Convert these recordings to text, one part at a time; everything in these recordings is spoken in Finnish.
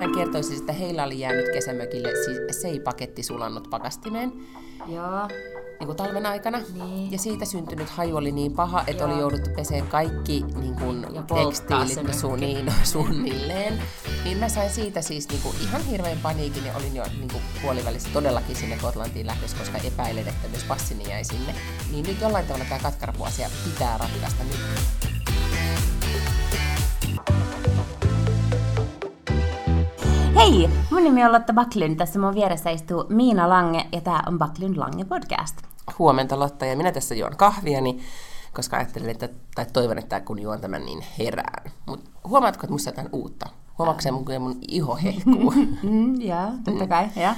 Hän kertoi siis, että heillä oli jäänyt kesämökille siis seipaketti sulannut pakastimeen. Joo. Niin kuin talven aikana. Niin. Ja siitä syntynyt haju oli niin paha, että Joo. oli jouduttu peseen kaikki niin kuin tekstiilit su, mökki. niin, suunnilleen. Niin mä sain siitä siis niin kuin ihan hirveän paniikin ja olin jo niin kuin puolivälissä todellakin sinne Gotlantiin lähdössä, koska epäilen, että myös passini jäi sinne. Niin nyt jollain tavalla tämä katkarapuasia pitää ratkaista nyt. Hei! Mun nimi on Lotta Backlund. Tässä mun vieressä istuu Miina Lange ja tää on Backlund Lange podcast. Huomenta Lotta ja minä tässä juon kahviani, koska ajattelin, että, tai toivon, että kun juon tämän, niin herään. Mutta huomaatko, että musta jotain uutta? Huomaatko se, mun, kun mun iho hehkuu? Mm, joo, totta kai. Ja.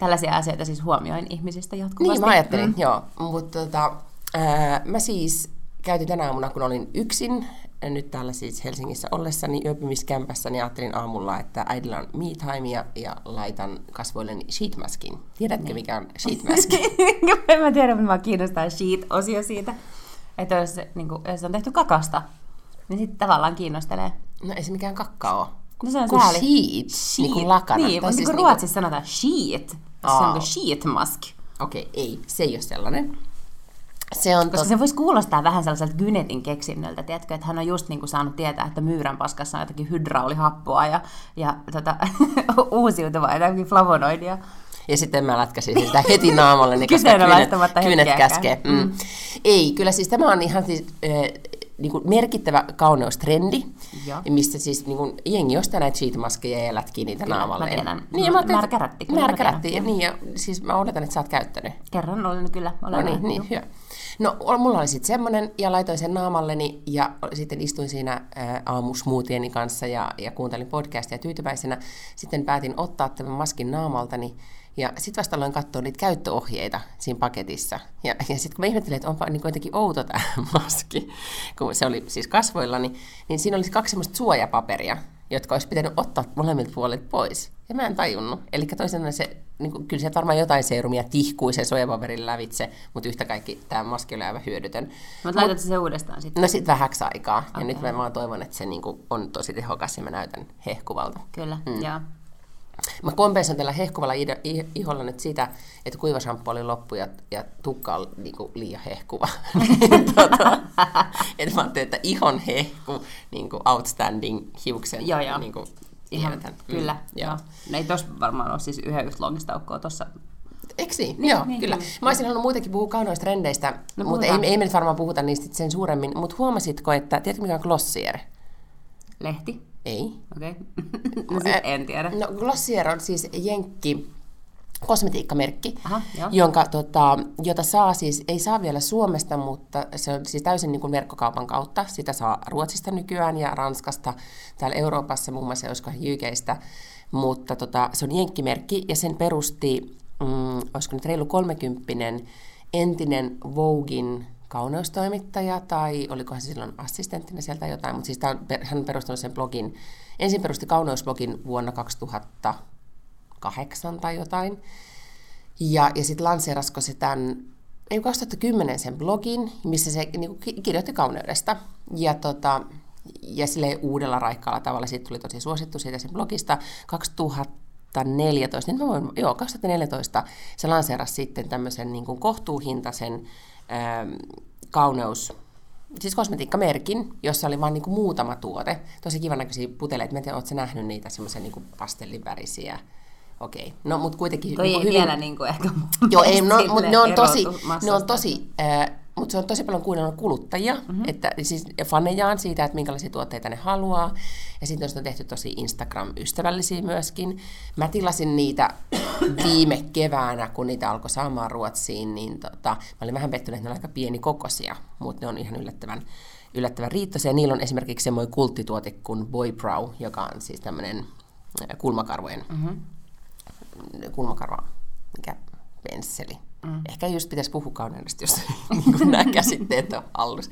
Tällaisia asioita siis huomioin ihmisistä jatkuvasti. Niin, mä ajattelin, mm. joo. Mutta tota, ää, mä siis käytin tänä aamuna, kun olin yksin, nyt täällä siis Helsingissä ollessani yöpymiskämpässä, niin ajattelin aamulla, että äidillä on me time ja, ja laitan kasvoilleni sheetmaskin. Tiedätkö, niin. mikä on sheetmask? en mä tiedä, mutta mä kiinnostaa sheet-osio siitä. Että jos, niin kuin, jos on tehty kakasta, niin sitten tavallaan kiinnostelee. no ei se mikään kakao. No se on Kun sääli. sheet, niin kuin lakana. Niin, mutta siis siis niinku- ruotsissa sanotaan sheet. Se on kuin sheet mask. Okei, okay, ei, se ei ole sellainen. Se on Koska tot... se voisi kuulostaa vähän sellaiselta Gynetin keksinnöltä, tiedätkö, että hän on just niin kuin saanut tietää, että myyrän paskassa on jotakin hydraulihappoa ja, ja tota, uusiutuvaa jotakin flavonoidia. Ja sitten mä lätkäsin sitä heti naamalle, niin koska kynet, kynet käskee. Mm. Ei, kyllä siis tämä on ihan siis, äh, niin kuin merkittävä kauneustrendi, Joo. missä siis niin kuin, jengi ostaa näitä sheetmaskeja ja lätkii niitä Kyllä, naamalle. mä tiedän. Niin, ja mä että- Märkärätti, kyllä mä Märkärätti, tiedän. niin, ja siis mä odotan, että sä oot käyttänyt. Kerran olen kyllä. Olen No niin, niin, hyvä. No, mulla oli sitten semmonen, ja laitoin sen naamalleni, ja sitten istuin siinä ää, aamusmuutieni kanssa, ja, ja kuuntelin podcastia tyytyväisenä. Sitten päätin ottaa tämän maskin naamaltani, ja sitten vasta aloin katsoa niitä käyttöohjeita siinä paketissa. Ja, ja sitten kun mä ihmettelin, että onpa niin jotenkin outo tämä maski, kun se oli siis kasvoillani, niin siinä oli kaksi semmoista suojapaperia, jotka olisi pitänyt ottaa molemmilta puolilta pois. Ja mä en tajunnut. Eli toisena se, niin kuin, kyllä se varmaan jotain seerumia tihkui sen suojapaperin lävitse, mutta yhtä kaikki tämä maski oli aivan hyödytön. Mutta laitat se uudestaan sitten. No sitten vähäksi aikaa. Ja Okei. nyt mä vaan toivon, että se niin kuin, on tosi tehokas ja mä näytän hehkuvalta. Kyllä, mm. joo. Mä kompensoin tällä hehkuvalla iholla nyt sitä, että kuivashamppu oli loppu ja, ja tukka oli niin kuin liian hehkuva. Niin, tota, että mä ajattelin, että ihon hehku, niin kuin outstanding hiuksen. Joo, joo. Niin kuin, Ihan, tiedetään. kyllä, Mm, joo. No ei tos varmaan ole siis yhden yhtä loogista aukkoa tuossa. Eikö niin? niin Joo, niin, kyllä. kyllä. Mä olisin halunnut muutenkin puhua kaunoista trendeistä, No, mutta ei, ei me nyt varmaan puhuta niistä sen suuremmin. Mutta huomasitko, että, tiedätkö mikä on Glossier? Lehti? Ei. Okei. Okay. no sit en tiedä. No Glossier on siis jenkki kosmetiikkamerkki, Aha, joo. jonka, tota, jota saa siis, ei saa vielä Suomesta, mutta se on siis täysin niin kuin verkkokaupan kautta. Sitä saa Ruotsista nykyään ja Ranskasta, täällä Euroopassa muun muassa, olisiko JKstä, mutta tota, se on jenkkimerkki ja sen perusti, mm, olisiko nyt reilu 30 entinen Voguein kauneustoimittaja, tai olikohan se silloin assistenttina sieltä jotain, mutta siis on, hän on perustanut sen blogin, ensin perusti kauneusblogin vuonna 2000, kahdeksan tai jotain. Ja, ja sitten lanseerasko se tämän, ei 2010 sen blogin, missä se niin kuin, kirjoitti kauneudesta. Ja, tota, ja sille uudella raikkaalla tavalla siitä tuli tosi suosittu siitä sen blogista. 2014, niin mä voin, joo, 2014 se lanseerasi sitten tämmöisen niin kuin kohtuuhintaisen kauneus, siis kosmetiikkamerkin, jossa oli vain niinku muutama tuote. Tosi kivan näköisiä puteleita. Mä en tiedä, ootko nähnyt niitä semmoisia niinku pastellivärisiä. Okei, no mutta kuitenkin Toi ei niinku vielä niinku ehkä Joo, ei, no, mutta ne on tosi, ne on tosi, äh, mutta se on tosi paljon kuunnellut kuluttajia, mm-hmm. että siis fanejaan siitä, että minkälaisia tuotteita ne haluaa. Ja sitten on tehty tosi Instagram-ystävällisiä myöskin. Mä tilasin niitä viime keväänä, kun niitä alkoi saamaan Ruotsiin, niin tota, mä olin vähän pettynyt, että ne on aika pieni kokoisia, mutta ne on ihan yllättävän, yllättävän riittoisia. Niillä on esimerkiksi semmoinen kulttituote kuin Boy Brow, joka on siis tämmöinen kulmakarvojen mm-hmm kulmakarva, mikä pensseli. Mm. Ehkä just pitäisi puhua kauneudesta, jos niin nämä käsitteet on hallussa.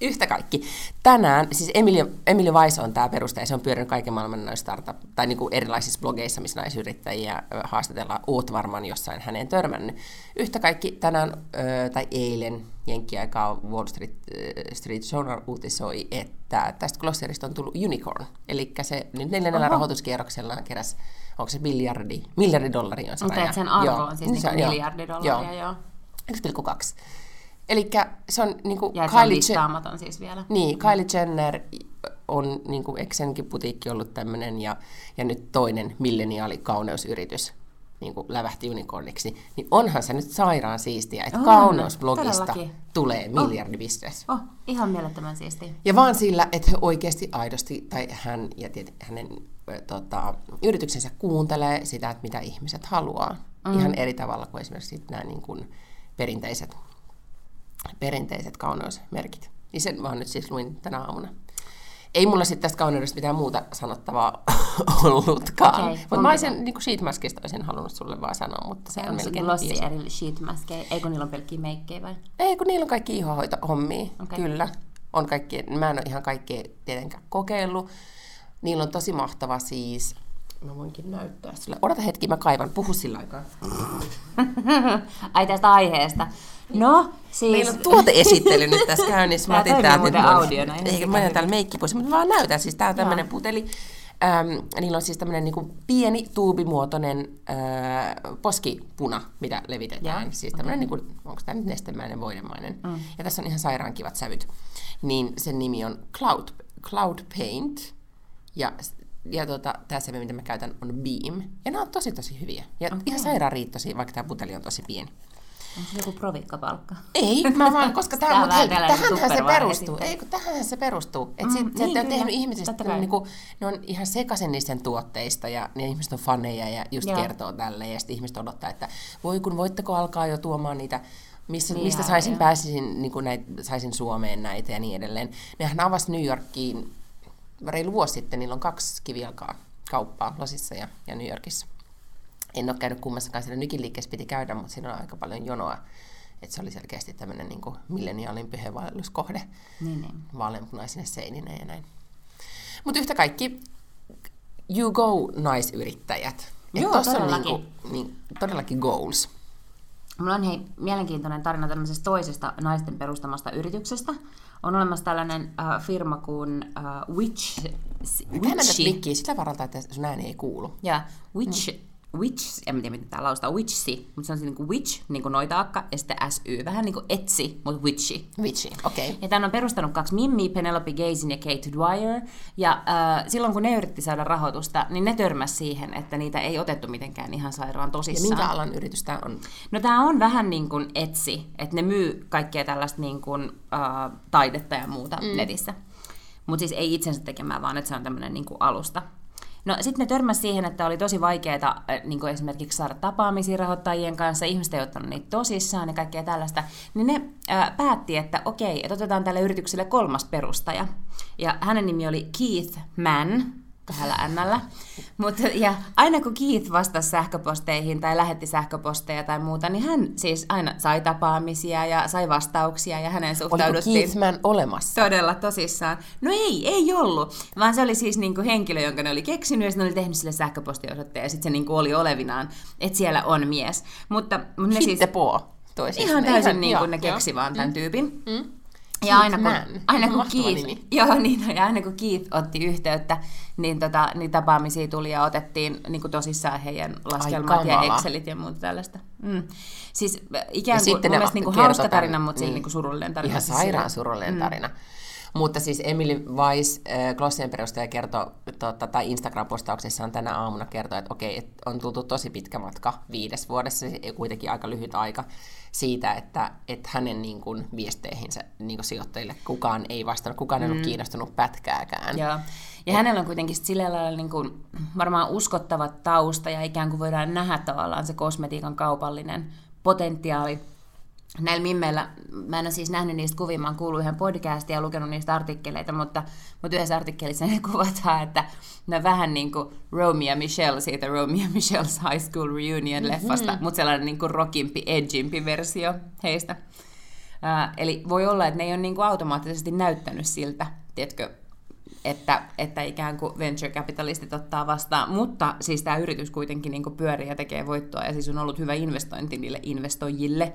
Yhtä kaikki. Tänään, siis Emilia, Emilia Weiss on tämä perustaja, se on pyörinyt kaiken maailman noissa startup, tai niin kuin erilaisissa blogeissa, missä naisyrittäjiä haastatellaan. Oot varmaan jossain häneen törmännyt. Yhtä kaikki tänään, ö, tai eilen jenkkiaikaa Wall Street, äh, Street Journal uutisoi, että tästä Glosserista on tullut unicorn. Eli se nyt neljännellä Oho. rahoituskierroksella keräs, onko se miljardi, miljardi dollaria on se että sen arvo Joo. on siis Niin se joo. miljardi dollaria, joo. 1,2. Eli se on Ja että se on Kylie, Je- listaamaton siis vielä. niin, Kylie Jenner on, niin kuin, eikö senkin putiikki ollut tämmöinen, ja, ja nyt toinen milleniaalikauneusyritys niin kuin lävähti unicorniksi, niin onhan se nyt sairaan siistiä, että On, kauneusblogista todellakin. tulee miljardibisnes. Oh, ihan mielettömän siistiä. Ja vaan sillä, että he oikeasti aidosti, tai hän ja tiet- hänen tota, yrityksensä kuuntelee sitä, että mitä ihmiset haluaa. Mm. Ihan eri tavalla kuin esimerkiksi nämä niin kuin perinteiset, perinteiset kauneusmerkit. Niin sen vaan nyt siis luin tänä aamuna. Ei mulla sitten tästä kauneudesta mitään muuta sanottavaa ollutkaan. Okei, Mutta mä olisin niin sheetmaskista olisin halunnut sulle vaan sanoa, mutta se on melkein biisi. eri sheetmaskeja? Eikö niillä on pelkkiä meikkejä vai? Ei, kun niillä on kaikki ihohoitohommia, okay. kyllä. On kaikki, mä en ole ihan kaikkea tietenkään kokeillut. Niillä on tosi mahtava siis, mä voinkin näyttää sulle. Odota hetki, mä kaivan, puhu sillä aikaa. Ai tästä aiheesta. No, siis... Meillä on tuoteesittely nyt tässä käynnissä. Tää Mä otin toimii täältä muuten mun- audiona Eikä mä oon täällä meikkipuissa, mutta mä vaan näytän. Siis tää on tämmönen puteli. Ähm, niillä on siis tämmönen niinku pieni tuubimuotoinen äh, poskipuna, mitä levitetään. Joo, Siis tämmönen, niinku, onko tämä nyt nestemäinen, voidemainen. Mm. Ja tässä on ihan sairaan kivat sävyt. Niin sen nimi on Cloud, Cloud Paint. Ja, ja tota, tämä sävy, mitä mä käytän, on Beam. Ja nämä on tosi tosi hyviä. Ja okay. ihan sairaan riittoisia, vaikka tämä puteli on tosi pieni. Onko se joku provikkapalkka? Ei, mä vaan, koska tämä, on mutta hei, tähänhän se perustuu. Ei, kun tähänhän se perustuu. Että Mm, mm, niin, on tehnyt ihmisistä, Totta kai. niin kuin, ne on ihan sekaisin niiden tuotteista ja ne ihmiset on faneja ja just Joo. Kertoo tälle ja sitten ihmiset odottaa, että voi kun voitteko alkaa jo tuomaan niitä missä, Niin, mistä saisin, joo. pääsisin, niin kuin näitä, saisin Suomeen näitä ja niin edelleen. Nehän avasi New Yorkiin reilu vuosi sitten, niillä on kaksi kivijalkaa kauppaa Losissa ja, ja New Yorkissa. En ole käynyt kummassakaan, siellä nykinliikkeessä piti käydä, mutta siinä on aika paljon jonoa. Että se oli selkeästi tämmöinen niin milleniaalin pyhävaelluskohde Niin, niin. vaaleanpunaisine seinineen ja näin. Mutta yhtä kaikki, you go naisyrittäjät. Et Joo, todellakin. On niinku, niin, todellakin goals. Mulla on hei, mielenkiintoinen tarina tämmöisestä toisesta naisten perustamasta yrityksestä. On olemassa tällainen äh, firma kuin äh, Witch... Witchy. mikkiä sitä varalta, että sun ääni ei kuulu. Ja Witch, Witch, en tiedä miten tää laustaa, Witchy, mutta se on siis niinku Witch, niinku noita-akka, ja sitten SY, vähän niinku Etsi, mutta Witchy. Vitsi, okei. Okay. Ja tämän on perustanut kaksi mimmiä, Penelope Gazin ja Kate Dwyer. Ja äh, silloin kun ne yritti saada rahoitusta, niin ne törmäsi siihen, että niitä ei otettu mitenkään ihan sairaan Ja tosissaan. minkä alan yritys tämä on? No tämä on vähän niin kuin Etsy, että ne myy kaikkea tällaista niin kuin, äh, taidetta ja muuta mm. netissä. Mutta siis ei itsensä tekemään, vaan että se on tämmöinen niin kuin alusta. No sitten ne törmäsi siihen, että oli tosi vaikeaa äh, niin esimerkiksi saada tapaamisia rahoittajien kanssa, ihmiset ei ottanut niitä tosissaan ja kaikkea tällaista. Niin ne äh, päätti, että okei, että otetaan tälle yritykselle kolmas perustaja. Ja hänen nimi oli Keith Mann, kahdella Nllä. Mut, ja aina kun Keith vastasi sähköposteihin tai lähetti sähköposteja tai muuta, niin hän siis aina sai tapaamisia ja sai vastauksia ja hänen Oliko suhtauduttiin... Keith Mann olemassa? Todella tosissaan. No ei, ei ollut, vaan se oli siis niinku henkilö, jonka ne oli keksinyt ja ne oli tehnyt sille sähköpostiosoitteen ja sitten se niinku oli olevinaan, että siellä on mies. Mutta, mutta ne siis Hittepoo. toisiksi. ihan täysin niin joo, kuin ne keksi vaan tämän tyypin. Mm. Ja aina kun, aina kun Keith, nimi. joo, niin, ja aina kun Keith otti yhteyttä, niin, tota, niin tapaamisia tuli ja otettiin niin kuin tosissaan heidän laskelmat ja. Excelit ja muuta tällaista. Mm. Siis äh, ikään kuin sitten mun mielestä niin kuin hauska tarina, mutta niin. niin. niin kuin surullinen tarina. Ihan Siis sairaan surullinen tarina. Mutta siis Emily Weiss, äh, Glossien perustaja, kertoi, tota, tai Instagram-postauksessaan tänä aamuna kertoi, että okei, että on tultu tosi pitkä matka viides vuodessa, se kuitenkin aika lyhyt aika, siitä, että, että hänen niin kuin, viesteihinsä niin kuin sijoittajille kukaan ei vastannut, kukaan ei ollut kiinnostunut pätkääkään. Joo. Ja hänellä on kuitenkin sillä lailla niin kuin, varmaan uskottava tausta ja ikään kuin voidaan nähdä tavallaan se kosmetiikan kaupallinen potentiaali. Näillä mimmeillä, mä en ole siis nähnyt niistä kuvia, mä oon kuullut yhden podcastia ja lukenut niistä artikkeleita, mutta, mutta yhdessä artikkelissa ne kuvataan, että ne on vähän niin kuin Romeo ja Michelle siitä Romeo ja Michelle's High School Reunion-leffasta, mm-hmm. mutta sellainen niin kuin rockimpi, edgimpi versio heistä. Ää, eli voi olla, että ne ei ole niin kuin automaattisesti näyttänyt siltä, tiedätkö, että, että ikään kuin venture-kapitalistit ottaa vastaan, mutta siis tämä yritys kuitenkin niin pyörii ja tekee voittoa, ja siis on ollut hyvä investointi niille investoijille,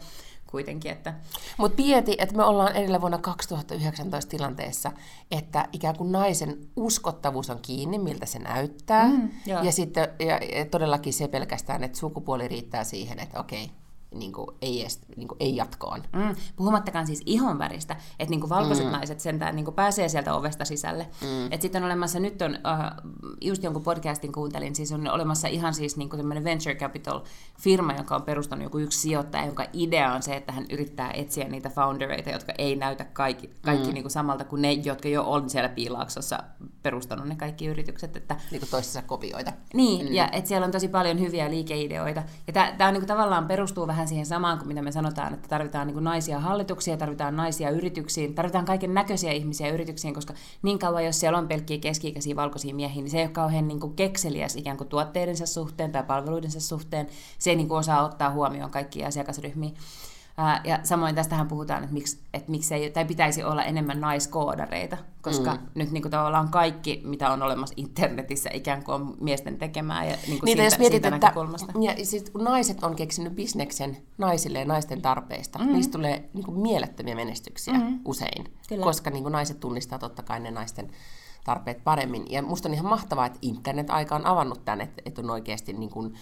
kuitenkin. Että... Mutta mieti, että me ollaan edelleen vuonna 2019 tilanteessa, että ikään kuin naisen uskottavuus on kiinni, miltä se näyttää. Mm, ja sitten ja, ja todellakin se pelkästään, että sukupuoli riittää siihen, että okei, niin kuin, ei, edes, niin kuin, ei jatkoon. Mm. Puhumattakaan siis ihonväristä, että niin kuin valkoiset mm. naiset sentään niin kuin pääsee sieltä ovesta sisälle. Mm. Että sitten on olemassa, nyt on, uh, just jonkun podcastin kuuntelin, siis on olemassa ihan siis niin kuin venture capital firma, joka on perustanut joku yksi sijoittaja, jonka idea on se, että hän yrittää etsiä niitä foundereita, jotka ei näytä kaikki, kaikki mm. niin kuin samalta kuin ne, jotka jo on siellä piilaaksossa perustanut ne kaikki yritykset. Että, niin kuin toisessa kopioita. Niin, mm. ja että siellä on tosi paljon hyviä liikeideoita. Ja tämä on niin tavallaan perustuu vähän vähän siihen samaan kuin mitä me sanotaan, että tarvitaan niin naisia hallituksia, tarvitaan naisia yrityksiin, tarvitaan kaiken näköisiä ihmisiä yrityksiin, koska niin kauan, jos siellä on pelkkiä keski-ikäisiä valkoisia miehiä, niin se ei ole kauhean niin kuin kekseliäs ikään kuin tuotteidensa suhteen tai palveluidensa suhteen. Se ei niin kuin osaa ottaa huomioon kaikkia asiakasryhmiä. Ja samoin tästähän puhutaan, että, miksi, että miksei, tai pitäisi olla enemmän naiskoodareita, koska mm. nyt niin kuin tavallaan kaikki, mitä on olemassa internetissä, ikään kuin on miesten tekemää. Ja niin kuin Niitä, siitä, jos mietit, siitä että ja siis, kun naiset on keksinyt bisneksen naisille ja naisten tarpeista, mm. niistä tulee niin kuin mielettömiä menestyksiä mm. usein, Kyllä. koska niin kuin naiset tunnistaa totta kai ne naisten tarpeet paremmin. Ja musta on ihan mahtavaa, että internet-aika on avannut tämän, että, että on oikeasti niin kuin,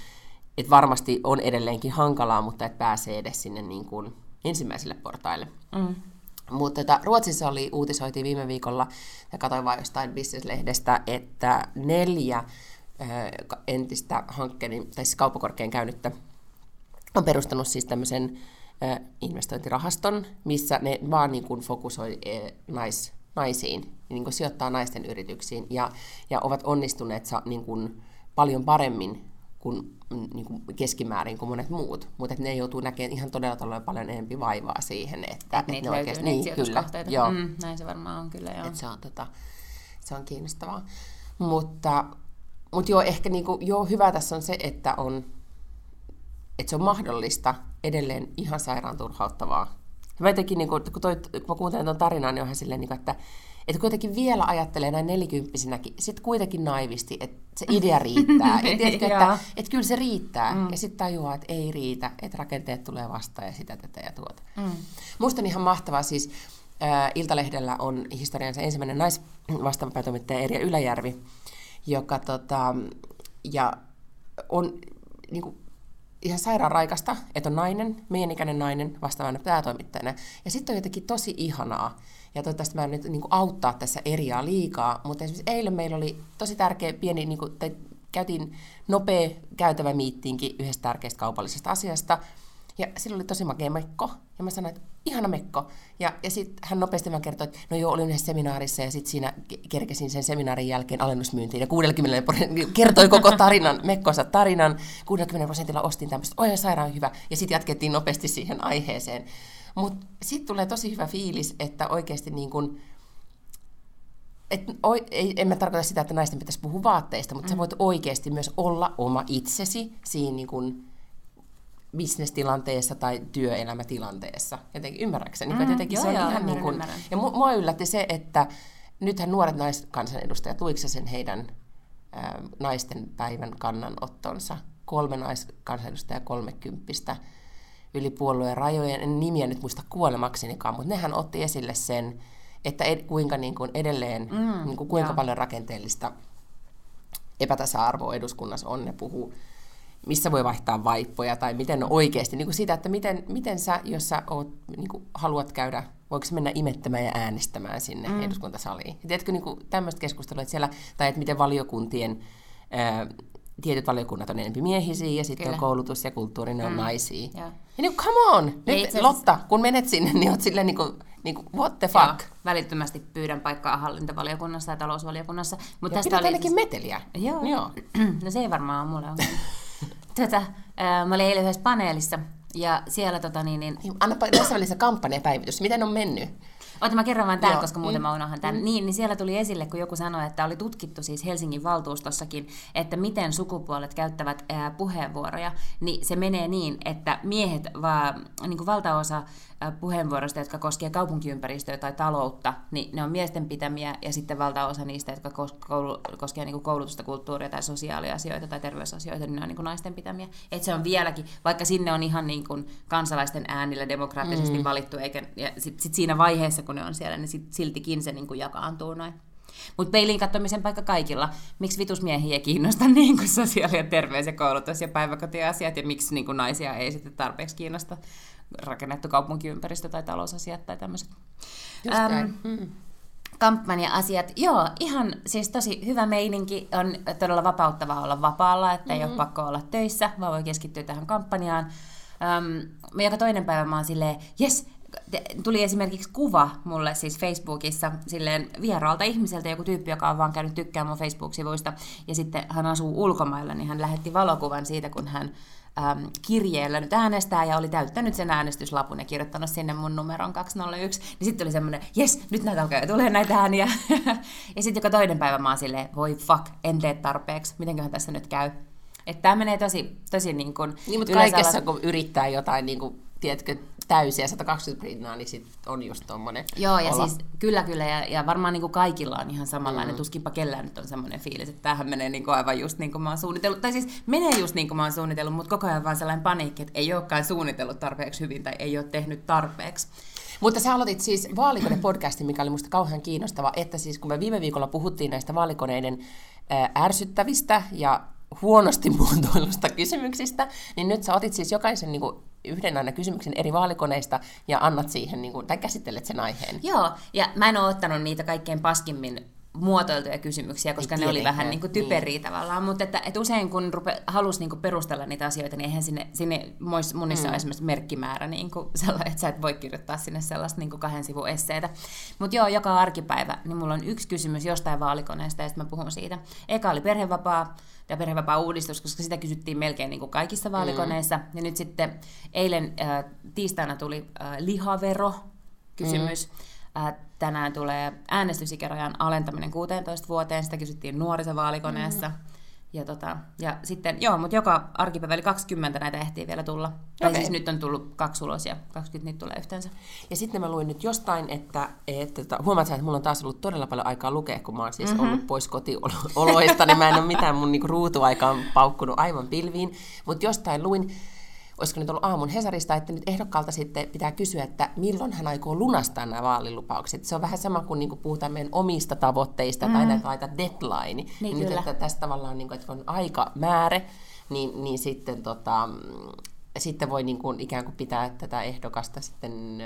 että varmasti on edelleenkin hankalaa, mutta että pääsee edes sinne niin kuin ensimmäisille portaille. Mm. Mutta tota, Ruotsissa oli, uutisoitiin viime viikolla, ja katsoin vain jostain bisneslehdestä, että neljä äh, entistä hankkeeni, tai siis kauppakorkean käynyttä, on perustanut siis tämmöisen äh, investointirahaston, missä ne vaan niin kuin fokusoi äh, nais, naisiin, niin kuin sijoittaa naisten yrityksiin, ja, ja ovat onnistuneet sa, niin kuin paljon paremmin kuin, niin kuin keskimäärin kuin monet muut, mutta ne joutuu näkemään ihan todella, todella paljon enemmän vaivaa siihen, että, että ne oikeasti, niin, kyllä, joo. Mm, näin se varmaan on kyllä, joo. Että se, on, tota, se on kiinnostavaa. Mutta, mutta joo, ehkä niin kuin, joo, hyvä tässä on se, että, on, että se on mahdollista edelleen ihan sairaan turhauttavaa. Mä jotenkin, niin kuin, kun, toi, kun mä kuuntelen tuon tarinan, niin onhan silleen, niin kuin, että että kuitenkin vielä ajattelee näin nelikymppisenäkin, sitten kuitenkin naivisti, että se idea riittää. ja tiedätkö, että, että kyllä se riittää. Mm. Ja sitten tajuaa, että ei riitä, että rakenteet tulee vastaan ja sitä tätä ja tuota. Mm. Musta on ihan mahtavaa siis, äh, Iltalehdellä on historiansa ensimmäinen naisvastaava päätoimittaja Erja Yläjärvi, joka tota, ja on niin kuin, ihan sairaan raikasta, että on nainen, meidän ikäinen nainen vastaavana päätoimittajana. Ja sitten on jotenkin tosi ihanaa, ja toivottavasti mä en nyt niin kuin, auttaa tässä eriaa liikaa, mutta esimerkiksi eilen meillä oli tosi tärkeä pieni, niin kuin, tai käytiin nopea käytävä miittiinkin yhdestä tärkeästä kaupallisesta asiasta, ja sillä oli tosi makea mekko. Ja mä sanoin, että ihana mekko. Ja, ja sitten hän nopeasti vaan kertoi, että no joo, olin yhdessä seminaarissa ja sitten siinä kerkesin sen seminaarin jälkeen alennusmyyntiin. Ja 60 prosentilla kertoi koko tarinan, mekkonsa tarinan. 60 prosentilla ostin tämmöistä, oi sairaan hyvä. Ja sitten jatkettiin nopeasti siihen aiheeseen. Mutta sitten tulee tosi hyvä fiilis, että oikeasti niin kun, et, o, ei, en mä tarkoita sitä, että naisten pitäisi puhua vaatteista, mutta mm. sä voit oikeasti myös olla oma itsesi siinä niin kun, bisnestilanteessa tai työelämätilanteessa. Jotenkin ymmärräkseni. Mm, jotenkin joo, se on joo, ihan ymmärrän, niin kuin, ymmärrän. Ja mua yllätti se, että nythän nuoret naiskansanedustajat, luiko sen heidän ää, naisten päivän kannanottonsa? Kolme naiskansanedustajaa kolmekymppistä yli puolueen rajojen, en nimiä nyt muista kuolemaksenikaan, mutta nehän otti esille sen, että ed, kuinka niin kuin edelleen, mm, niin kuin kuinka ja. paljon rakenteellista epätasa-arvoa eduskunnassa on, ne puhuu, missä voi vaihtaa vaippoja, tai miten on oikeasti, niin kuin sitä, että miten, miten sä, jos sä oot, niin kuin haluat käydä, voiko mennä imettämään ja äänestämään sinne mm. eduskuntasaliin. Ja tiedätkö niin tämmöistä keskustelua, että siellä, tai että miten valiokuntien ää, tietyt valiokunnat on enemmän miehisiä ja sitten on koulutus ja kulttuuri, ne on mm. naisia. Ja. Ja niin come on! Nyt, itse Lotta, kun menet sinne, niin oot silleen niin kuin, niin kuin, what the fuck? Joo, välittömästi pyydän paikkaa hallintovaliokunnassa ja talousvaliokunnassa. Mutta tästä oli ainakin meteliä. Joo. Joo. no se ei varmaan ole mulle on. tota, äh, mä olin eilen yhdessä paneelissa ja siellä tota niin... niin... niin Anna tässä välissä kampanjapäivitys. Miten on mennyt? Ota mä kerron vaan tämän, koska muuten mm. mä unohan tämän. Mm. Niin, niin siellä tuli esille, kun joku sanoi, että oli tutkittu siis Helsingin valtuustossakin, että miten sukupuolet käyttävät ää, puheenvuoroja, niin se menee niin, että miehet, vaan niin kuin valtaosa puheenvuoroista, jotka koskee kaupunkiympäristöä tai taloutta, niin ne on miesten pitämiä ja sitten valtaosa niistä, jotka kos- koskee niin koulutusta, kulttuuria tai sosiaaliasioita tai terveysasioita, niin ne on niin naisten pitämiä. Et se on vieläkin, vaikka sinne on ihan niin kuin kansalaisten äänillä demokraattisesti mm. valittu, eikä, ja sitten sit siinä vaiheessa, kun ne on siellä, niin sit, siltikin se niin kuin jakaantuu noin. Mutta peiliin katsomisen paikka kaikilla. Miksi vitusmiehiä ei kiinnosta niin kuin sosiaali- ja terveys- ja koulutus- ja päiväkotiasiat, ja miksi niin kuin naisia ei sitten tarpeeksi kiinnosta rakennettu kaupunkiympäristö tai talousasiat tai tämmöiset. Mm. Kampanja-asiat, joo, ihan siis tosi hyvä meininki, on todella vapauttavaa olla vapaalla, että mm-hmm. ei ole pakko olla töissä, vaan voi keskittyä tähän kampanjaan. Um, joka toinen päivä mä oon silleen, jes, tuli esimerkiksi kuva mulle siis Facebookissa silleen vieraalta ihmiseltä, joku tyyppi, joka on vaan käynyt tykkäämään mun Facebook-sivuista, ja sitten hän asuu ulkomailla, niin hän lähetti valokuvan siitä, kun hän äm, kirjeellä nyt äänestää ja oli täyttänyt sen äänestyslapun ja kirjoittanut sinne mun numeron 201, niin sitten oli semmoinen, jes, nyt näitä alkaa tulee näitä ääniä. ja sitten joka toinen päivä mä oon silleen, voi fuck, en tee tarpeeksi, mitenköhän tässä nyt käy. Että tämä menee tosi, tosi niin kuin... Niin, mutta kaikessa kun yrittää jotain, niin kuin, tiedätkö, täysiä 120 pinnaa, niin sit on just tommonen Joo, ja olla. siis kyllä kyllä, ja, ja varmaan niin kuin kaikilla on ihan samanlainen, mm. tuskinpa kellään nyt on semmoinen fiilis, että tämähän menee niin kuin aivan just niin kuin mä oon suunnitellut, tai siis menee just niin kuin mä oon suunnitellut, mutta koko ajan vaan sellainen paniikki, että ei olekaan suunnitellut tarpeeksi hyvin tai ei ole tehnyt tarpeeksi. Mutta sä aloitit siis vaalikone-podcastin, mikä oli musta kauhean kiinnostava, että siis kun me viime viikolla puhuttiin näistä vaalikoneiden ärsyttävistä ja huonosti muotoilusta kysymyksistä, niin nyt sä otit siis jokaisen niin kuin, yhden aina kysymyksen eri vaalikoneista ja annat siihen, niin kuin, tai käsittelet sen aiheen. Joo, ja mä en ole ottanut niitä kaikkein paskimmin muotoiltuja kysymyksiä, koska ne oli vähän niin kuin typeriä niin. tavallaan, mutta että, että usein kun rupe, halusi niin kuin perustella niitä asioita, niin eihän sinne, sinne munissa mm. ole esimerkiksi merkkimäärä, niin kuin sellainen, että sä et voi kirjoittaa sinne sellaista niin kuin kahden sivun esseitä. Mutta joo, joka arkipäivä, niin mulla on yksi kysymys jostain vaalikoneesta, ja sitten mä puhun siitä. Eka oli perhevapaa, ja perhevapaa-uudistus, koska sitä kysyttiin melkein niin kuin kaikissa vaalikoneissa. Mm. Ja nyt sitten eilen äh, tiistaina tuli äh, lihavero kysymys. Mm. Äh, tänään tulee äänestysikärajan alentaminen 16 vuoteen, sitä kysyttiin nuorisovaalikoneessa. Mm. Ja, tota, ja sitten, joo, mutta joka arkipäivä, eli 20 näitä ehtii vielä tulla. Okay. Tai siis nyt on tullut kaksi ulos ja 20 niitä tulee yhteensä. Ja sitten mä luin nyt jostain, että, että, että huomaat että mulla on taas ollut todella paljon aikaa lukea, kun mä oon siis mm-hmm. ollut pois kotioloista, niin mä en ole mitään mun niinku ruutuaikaan paukkunut aivan pilviin. Mutta jostain luin, olisiko nyt ollut aamun Hesarista, että nyt ehdokkaalta sitten pitää kysyä, että milloin hän aikoo lunastaa nämä vaalilupaukset. Se on vähän sama kuin, niin kuin puhutaan meidän omista tavoitteista mm. tai näitä laita deadline. Niin, niin nyt, että tässä tavallaan, niin kuin, että on aika määrä, niin, niin sitten tota, sitten voi niin kuin ikään kuin pitää tätä ehdokasta sitten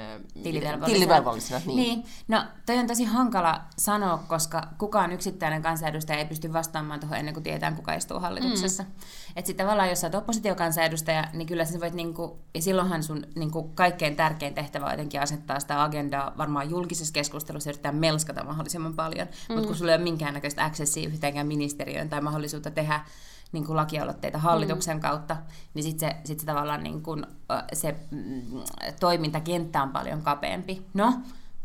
tilivelvollisena. niin. niin. No, toi on tosi hankala sanoa, koska kukaan yksittäinen kansanedustaja ei pysty vastaamaan tuohon ennen kuin tietää, kuka istuu hallituksessa. Mm. Että sitten tavallaan, jos sä oot oppositiokansanedustaja, niin kyllä sä voit, niin kuin, ja silloinhan sun niin kuin kaikkein tärkein tehtävä on jotenkin asettaa sitä agendaa varmaan julkisessa keskustelussa yrittää melskata mahdollisimman paljon. Mm. Mutta kun sulla ei ole minkäännäköistä accessia yhteenkään ministeriöön tai mahdollisuutta tehdä niin kuin lakialoitteita hallituksen mm. kautta, niin sitten se, sit se tavallaan niin kuin, se mm, toimintakenttä on paljon kapeampi. No,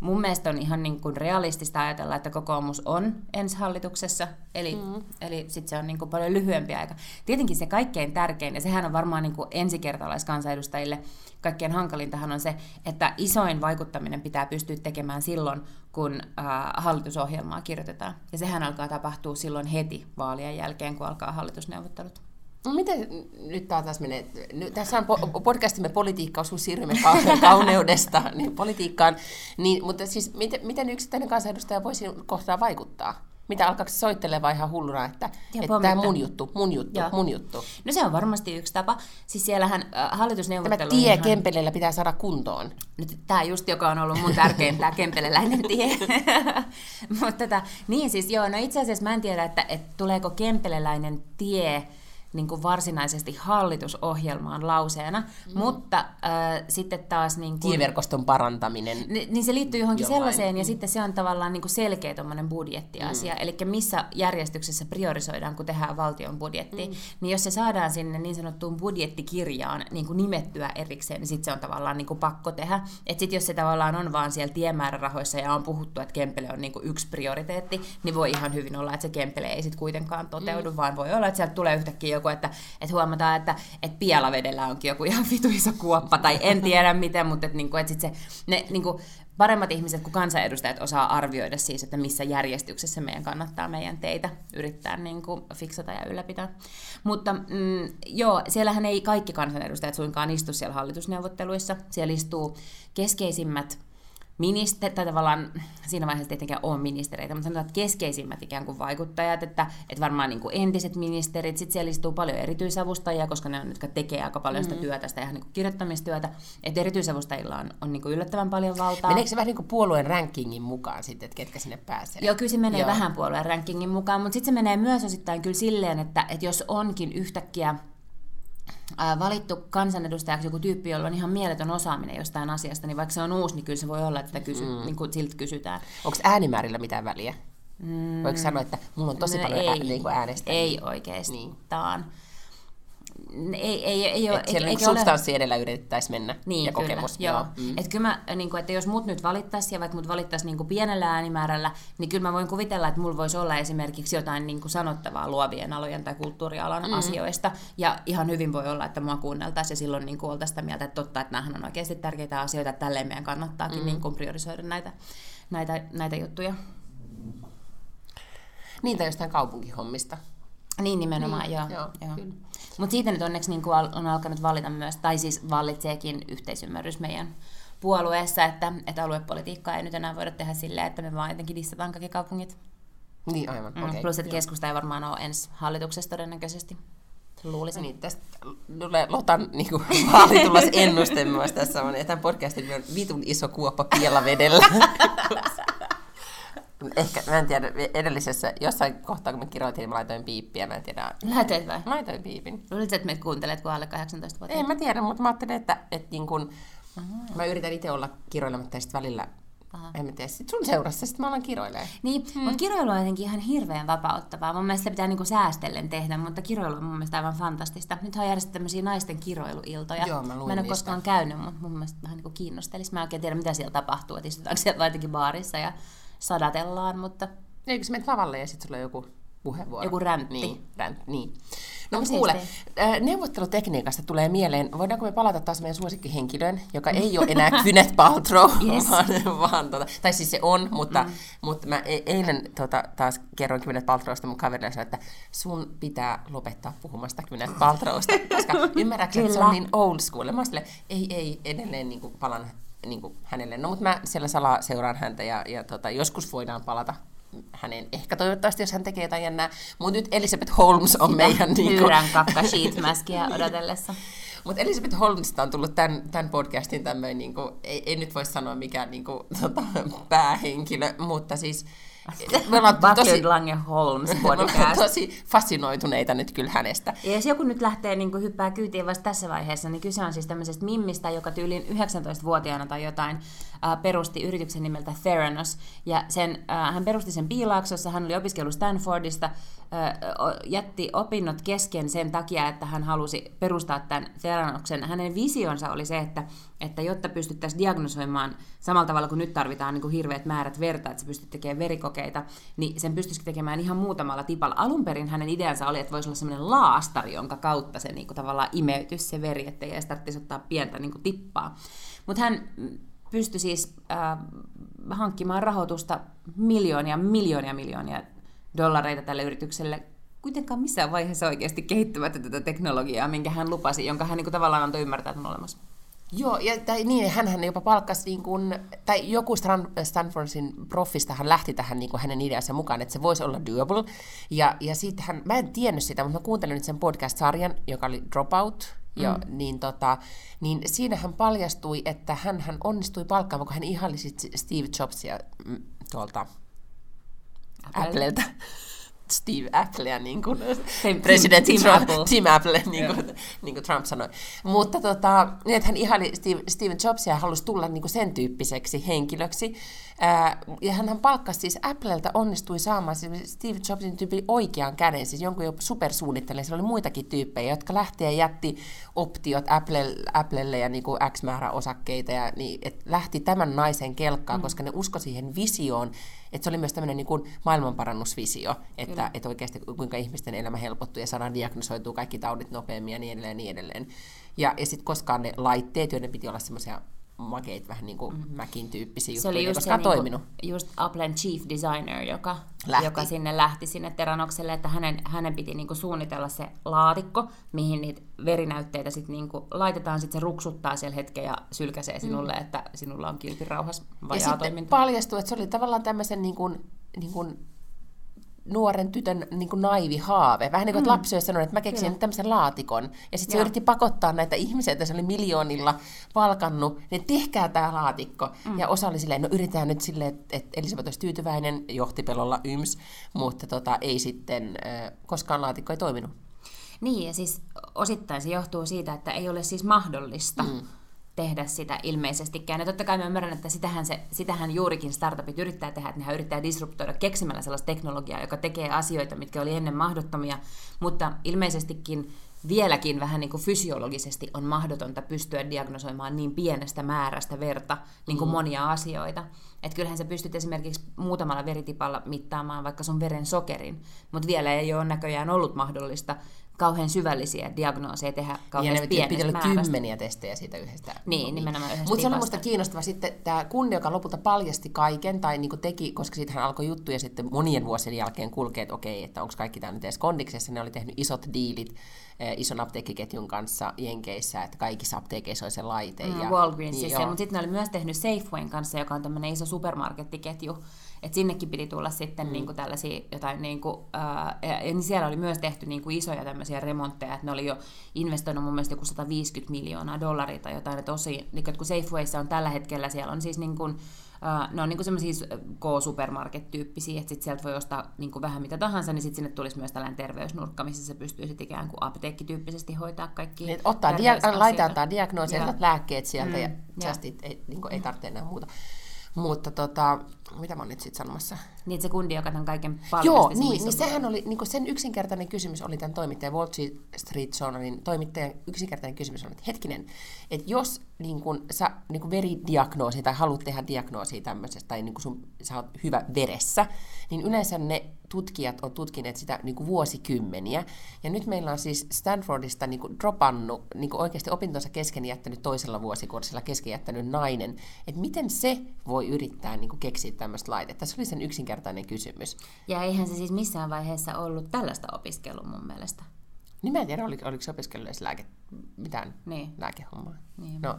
mun mielestä on ihan niin kuin realistista ajatella, että kokoomus on ensi hallituksessa, eli, mm. eli sitten se on niin kuin paljon lyhyempi aika. Tietenkin se kaikkein tärkein, ja sehän on varmaan niin kuin ensikertalaiskansanedustajille kaikkein hankalintahan on se, että isoin vaikuttaminen pitää pystyä tekemään silloin, kun äh, hallitusohjelmaa kirjoitetaan. Ja sehän alkaa tapahtua silloin heti vaalien jälkeen, kun alkaa hallitusneuvottelut. No miten nyt taas menee? Nyt, tässä on po- podcastimme politiikka, kun siirrymme kauneudesta niin politiikkaan. Niin, mutta siis miten, miten yksittäinen kansanedustaja voisi kohtaa vaikuttaa? Mitä alkaako soittelemaan ihan hulluna, että, että tämä mun juttu, mun juttu, Joo. mun juttu. No se on varmasti yksi tapa. Siis siellähän äh, hallitusneuvottelu... Tämä tie ihan... Kempelellä pitää saada kuntoon. Nyt tämä just, joka on ollut mun tärkein, tämä kempeleläinen tie. Mutta tota, niin siis joo, no itse asiassa mä en tiedä, että, että tuleeko kempeleläinen tie niin kuin varsinaisesti hallitusohjelmaan lauseena, mm. mutta äh, sitten taas... Niin kuin, Tieverkoston parantaminen. Niin, niin se liittyy johonkin jollain. sellaiseen, ja mm. sitten se on tavallaan niin kuin selkeä budjettiasia, mm. eli missä järjestyksessä priorisoidaan, kun tehdään valtion budjetti. Mm. Niin jos se saadaan sinne niin sanottuun budjettikirjaan niin kuin nimettyä erikseen, niin sitten se on tavallaan niin kuin pakko tehdä. Että sitten jos se tavallaan on vaan siellä tiemäärärahoissa ja on puhuttu, että Kempele on niin kuin yksi prioriteetti, niin voi ihan hyvin olla, että se Kempele ei sitten kuitenkaan toteudu, mm. vaan voi olla, että sieltä tulee yhtäkkiä joku, että, että huomataan, että, että Pielavedellä onkin joku ihan vitu iso kuoppa, tai en tiedä miten, mutta että, niin kuin, että sit se, ne niin kuin, paremmat ihmiset kuin kansanedustajat osaa arvioida siis, että missä järjestyksessä meidän kannattaa meidän teitä yrittää niin kuin fiksata ja ylläpitää. Mutta mm, joo, siellähän ei kaikki kansanedustajat suinkaan istu siellä hallitusneuvotteluissa. Siellä istuu keskeisimmät ministeri, tai tavallaan siinä vaiheessa tietenkään ole ministereitä, mutta sanotaan, että keskeisimmät ikään kuin vaikuttajat, että, että varmaan niin kuin entiset ministerit, sitten siellä istuu paljon erityisavustajia, koska ne on, jotka tekee aika paljon sitä mm-hmm. työtä, sitä ihan niin kuin kirjoittamistyötä, että erityisavustajilla on, on niin kuin yllättävän paljon valtaa. Meneekö se vähän niin kuin puolueen rankingin mukaan sitten, että ketkä sinne pääsee? Joo, kyllä se menee Joo. vähän puolueen rankingin mukaan, mutta sitten se menee myös osittain kyllä silleen, että, että jos onkin yhtäkkiä valittu kansanedustajaksi joku tyyppi, jolla on ihan mieletön osaaminen jostain asiasta, niin vaikka se on uusi, niin kyllä se voi olla, että kysy, mm. niin kuin siltä kysytään. Onko äänimäärillä mitään väliä? Mm. Voiko sanoa, että mulla on tosi no, paljon ei, niin äänestä? Ei oikeastaan. Niin ei, ei, ei ole, siellä ei, niin substanssi ole... edellä yritettäisiin mennä niin, ja kokemus. Kyllä, joo. Mm. Et kyllä mä, niin kuin, että jos mut nyt valittaisiin ja vaikka mut valittaisiin niin pienellä äänimäärällä, niin kyllä mä voin kuvitella, että mulla voisi olla esimerkiksi jotain niin kuin sanottavaa luovien alojen tai kulttuurialan mm. asioista. Ja ihan hyvin voi olla, että mua kuunneltaisiin ja silloin niin oltaisiin sitä mieltä, että totta, että nämähän on oikeasti tärkeitä asioita, että tälleen meidän kannattaakin mm. niin kuin priorisoida näitä, näitä, näitä juttuja. Niitä jostain kaupunkihommista. Niin nimenomaan, niin, joo. joo, joo. Mutta siitä nyt onneksi niin on alkanut valita myös, tai siis vallitseekin yhteisymmärrys meidän puolueessa, että, että aluepolitiikkaa ei nyt enää voida tehdä silleen, että me vaan jotenkin dissataan kaikki kaupungit. Niin, aivan. Mm, okay, plus, että keskusta ei varmaan ole ensi hallituksessa todennäköisesti. Luulisin. Niin, tästä tulee Lotan niin kuin, vaalitulos ennuste myös tässä on. Ja tämän podcastin on vitun iso kuoppa piellä vedellä. Ehkä, mä en tiedä, edellisessä, jossain kohtaa kun me kirjoitin, mä laitoin piippiä, mä en tiedä. Laitoit vai? Laitoin piipin. Luulit, että me kuuntelet, kun alle 18 vuotta? En mä tiedä, mutta mä ajattelin, että, että niin kun, mä yritän itse olla kiroilematta ja sitten välillä Aha. En mä tiedä, sit sun seurassa sit mä alan kiroilemaan. Niin, hmm. mutta kiroilu on jotenkin ihan hirveän vapauttavaa. Mun mielestä sitä pitää niinku säästellen tehdä, mutta kiroilu on mun mielestä aivan fantastista. Nyt on järjestetty tämmöisiä naisten kiroiluiltoja. Joo, mä, mä en ole koskaan käynyt, mutta mun mielestä vähän niinku kiinnostelisi. Mä en oikein tiedä, mitä siellä tapahtuu, että istutaanko siellä vai jotenkin baarissa ja sadatellaan, mutta... Eikö se lavalle ja sitten sulla on joku puheenvuoro? Joku räntti. Niin, räntti, niin. No mutta kuule, äh, neuvottelutekniikasta tulee mieleen, voidaanko me palata taas meidän suosikkihenkilöön, joka ei ole enää Gwyneth Paltrow, yes. vaan, vaan tota, tai siis se on, mutta, mm. mutta mä e- eilen tota, taas kerroin Gwyneth Paltrowsta mun kaverille sanoin, että sun pitää lopettaa puhumasta Gwyneth Paltrowsta, koska ymmärrätkö, että se on niin old school. Mä sille, ei, ei, edelleen niin kuin, palan niin kuin hänelle. No, mutta mä siellä salaa seuraan häntä ja, ja tota, joskus voidaan palata hänen, ehkä toivottavasti, jos hän tekee jotain jännää. Mutta nyt Elizabeth Holmes on Sitä meidän... Niin kuin... kakka sheetmaskia odotellessa. Mutta Elizabeth Holmesista on tullut tämän, tämän podcastin tämmöinen, niin kuin, ei, ei nyt voi sanoa mikään niin kuin, tota, päähenkilö, mutta siis me ollaan tosi, Lange Holmes podcast. tosi fascinoituneita nyt kyllä hänestä. Ja jos joku nyt lähtee niin kuin hyppää kyytiin vasta tässä vaiheessa, niin kyse on siis tämmöisestä mimmistä, joka tyyliin 19-vuotiaana tai jotain äh, perusti yrityksen nimeltä Theranos. Ja sen, äh, hän perusti sen Piilaaksossa, hän oli opiskellut Stanfordista, jätti opinnot kesken sen takia, että hän halusi perustaa tämän Theranoksen. Hänen visionsa oli se, että, että jotta pystyttäisiin diagnosoimaan samalla tavalla kuin nyt tarvitaan niin kuin hirveät määrät verta, että se pystyt tekemään verikokeita, niin sen pystyisi tekemään ihan muutamalla tipalla. Alun perin hänen ideansa oli, että voisi olla sellainen laastari, jonka kautta se niin kuin, tavallaan imeytyisi se veri, ettei edes tarvitsisi ottaa pientä niin kuin, tippaa. Mutta hän pystyi siis äh, hankkimaan rahoitusta miljoonia, miljoonia, miljoonia dollareita tälle yritykselle kuitenkaan missään vaiheessa oikeasti kehittämättä tätä teknologiaa, minkä hän lupasi, jonka hän niin kuin, tavallaan antoi ymmärtää, että on olemassa. Joo, ja tai niin, hän jopa palkkasi, niin kuin, tai joku Stanfordin profistahan lähti tähän niin kuin hänen ideansa mukaan, että se voisi olla doable. Ja, ja sitten hän, mä en tiennyt sitä, mutta mä kuuntelin nyt sen podcast-sarjan, joka oli Dropout, ja, mm. niin, tota, niin siinä hän paljastui, että hän, hän onnistui palkkaamaan, kun hän ihaili Steve Jobsia mm, tuolta. Appleltä. Steve Applea, niin kuin presidentti Tim, Trump, Apple. Tim Apple, niin kuin, yeah. niin kuin Trump sanoi. Mutta tota, niin, että hän ihaili Steve, Steven Jobsia ja halusi tulla niin kuin sen tyyppiseksi henkilöksi. Ää, ja hän palkkasi siis Applelta, onnistui saamaan siis Steve Jobsin tyyppi oikean käden, siis jonkun jo supersuunnittelijan. Siellä oli muitakin tyyppejä, jotka lähti ja jätti optiot Apple, Applelle ja niin kuin X määrä osakkeita. Ja, niin, et lähti tämän naisen kelkkaan, mm. koska ne usko siihen visioon, että se oli myös tämmöinen niin kuin maailmanparannusvisio, että että, että oikeasti kuinka ihmisten elämä helpottuu ja saadaan diagnosoitua kaikki taudit nopeammin ja niin edelleen ja niin edelleen. Ja, ja sitten koskaan ne laitteet, joiden piti olla semmoisia makeit, vähän niin kuin mm. Mäkin tyyppisiä se oli just koska se, toiminut. Niin just Applen chief designer, joka, Lähti. joka sinne lähti sinne Teranokselle, että hänen, hänen piti niin kuin suunnitella se laatikko, mihin niitä verinäytteitä sit niin kuin laitetaan, sitten se ruksuttaa siellä hetken ja sylkäsee sinulle, mm. että sinulla on kilpirauhas vajaa Ja sitten paljastui, että se oli tavallaan tämmöisen niin kuin, niin kuin nuoren tytön niin kuin naivi haave. Vähän niin kuin, mm. lapsi olisi sanonut, että mä keksin Kyllä. tämmöisen laatikon. Ja sitten se yritti pakottaa näitä ihmisiä, että se oli miljoonilla palkannut, niin tehkää tämä laatikko. Mm. Ja osa oli silleen, no yritetään nyt silleen, että, Elisabeth olisi tyytyväinen, johtipelolla yms, mutta tota, ei sitten, koskaan laatikko ei toiminut. Niin, ja siis osittain se johtuu siitä, että ei ole siis mahdollista mm tehdä sitä ilmeisestikään. Ja totta kai mä ymmärrän, että sitähän, se, sitähän juurikin startupit yrittää tehdä, että nehän yrittää disruptoida keksimällä sellaista teknologiaa, joka tekee asioita, mitkä oli ennen mahdottomia, mutta ilmeisestikin vieläkin vähän niin kuin fysiologisesti on mahdotonta pystyä diagnosoimaan niin pienestä määrästä verta niin kuin mm. monia asioita. Että kyllähän sä pystyt esimerkiksi muutamalla veritipalla mittaamaan vaikka sun veren sokerin, mutta vielä ei ole näköjään ollut mahdollista kauhean syvällisiä diagnooseja tehdä kauhean ja pienestä pitää olla kymmeniä testejä siitä yhdestä. Niin, nimenomaan yhdestä Mutta se on minusta kiinnostava. Sitten tämä kunni, joka lopulta paljasti kaiken, tai niin teki, koska siitä hän alkoi juttuja sitten monien vuosien jälkeen kulkea, että okei, että onko kaikki tämä nyt edes kondiksessa, ne oli tehnyt isot diilit eh, ison apteekkiketjun kanssa Jenkeissä, että kaikissa apteekeissa oli se laite. Mm, ja, Walgreensissa, niin, mutta sitten ne oli myös tehnyt Safewayn kanssa, joka on tämmöinen iso supermarkettiketju, että sinnekin piti tulla sitten mm. niin kuin tällaisia jotain, niin kuin, ää, ja, ja niin siellä oli myös tehty niin kuin isoja tämmöisiä remontteja, että ne oli jo investoinut mun mielestä joku 150 miljoonaa dollaria tai jotain, että osi, niin kun Safewayssa on tällä hetkellä, siellä on siis niin kuin, Uh, ne on niinku semmoisia K-supermarket-tyyppisiä, että sit sieltä voi ostaa niinku vähän mitä tahansa, niin sitten sinne tulisi myös tällainen terveysnurkka, missä se pystyy sitten ikään kuin apteekkityyppisesti hoitaa kaikki niin, ottaa dia- laittaa ottaa diagnoosi, lääkkeet sieltä mm, ja, ja. ei, niinku, ei tarvitse enää muuta. Mutta tota, mitä mä oon nyt sitten sanomassa? Niin, se kundi, joka tämän kaiken Joo, niin, niin sehän oli, niin sen yksinkertainen kysymys oli tämän toimittajan Wall Street Journalin toimittajan yksinkertainen kysymys on, että hetkinen, että jos niin kun, sä niin kun veridiagnoosi tai haluat tehdä diagnoosi tämmöisestä, tai niin kun sun, sä oot hyvä veressä, niin yleensä ne tutkijat on tutkineet sitä niin kuin vuosikymmeniä. Ja nyt meillä on siis Stanfordista niin kuin dropannut, niin kuin oikeasti opintonsa kesken jättänyt toisella vuosikurssilla kesken jättänyt nainen. Että miten se voi yrittää niin kuin keksiä tämmöistä laitetta? Se oli sen yksinkertainen kysymys. Ja eihän se siis missään vaiheessa ollut tällaista opiskelua mun mielestä. Niin mä en tiedä, oliko, oliko se opiskellut edes lääke, mitään niin. lääkehommaa. Niin. No,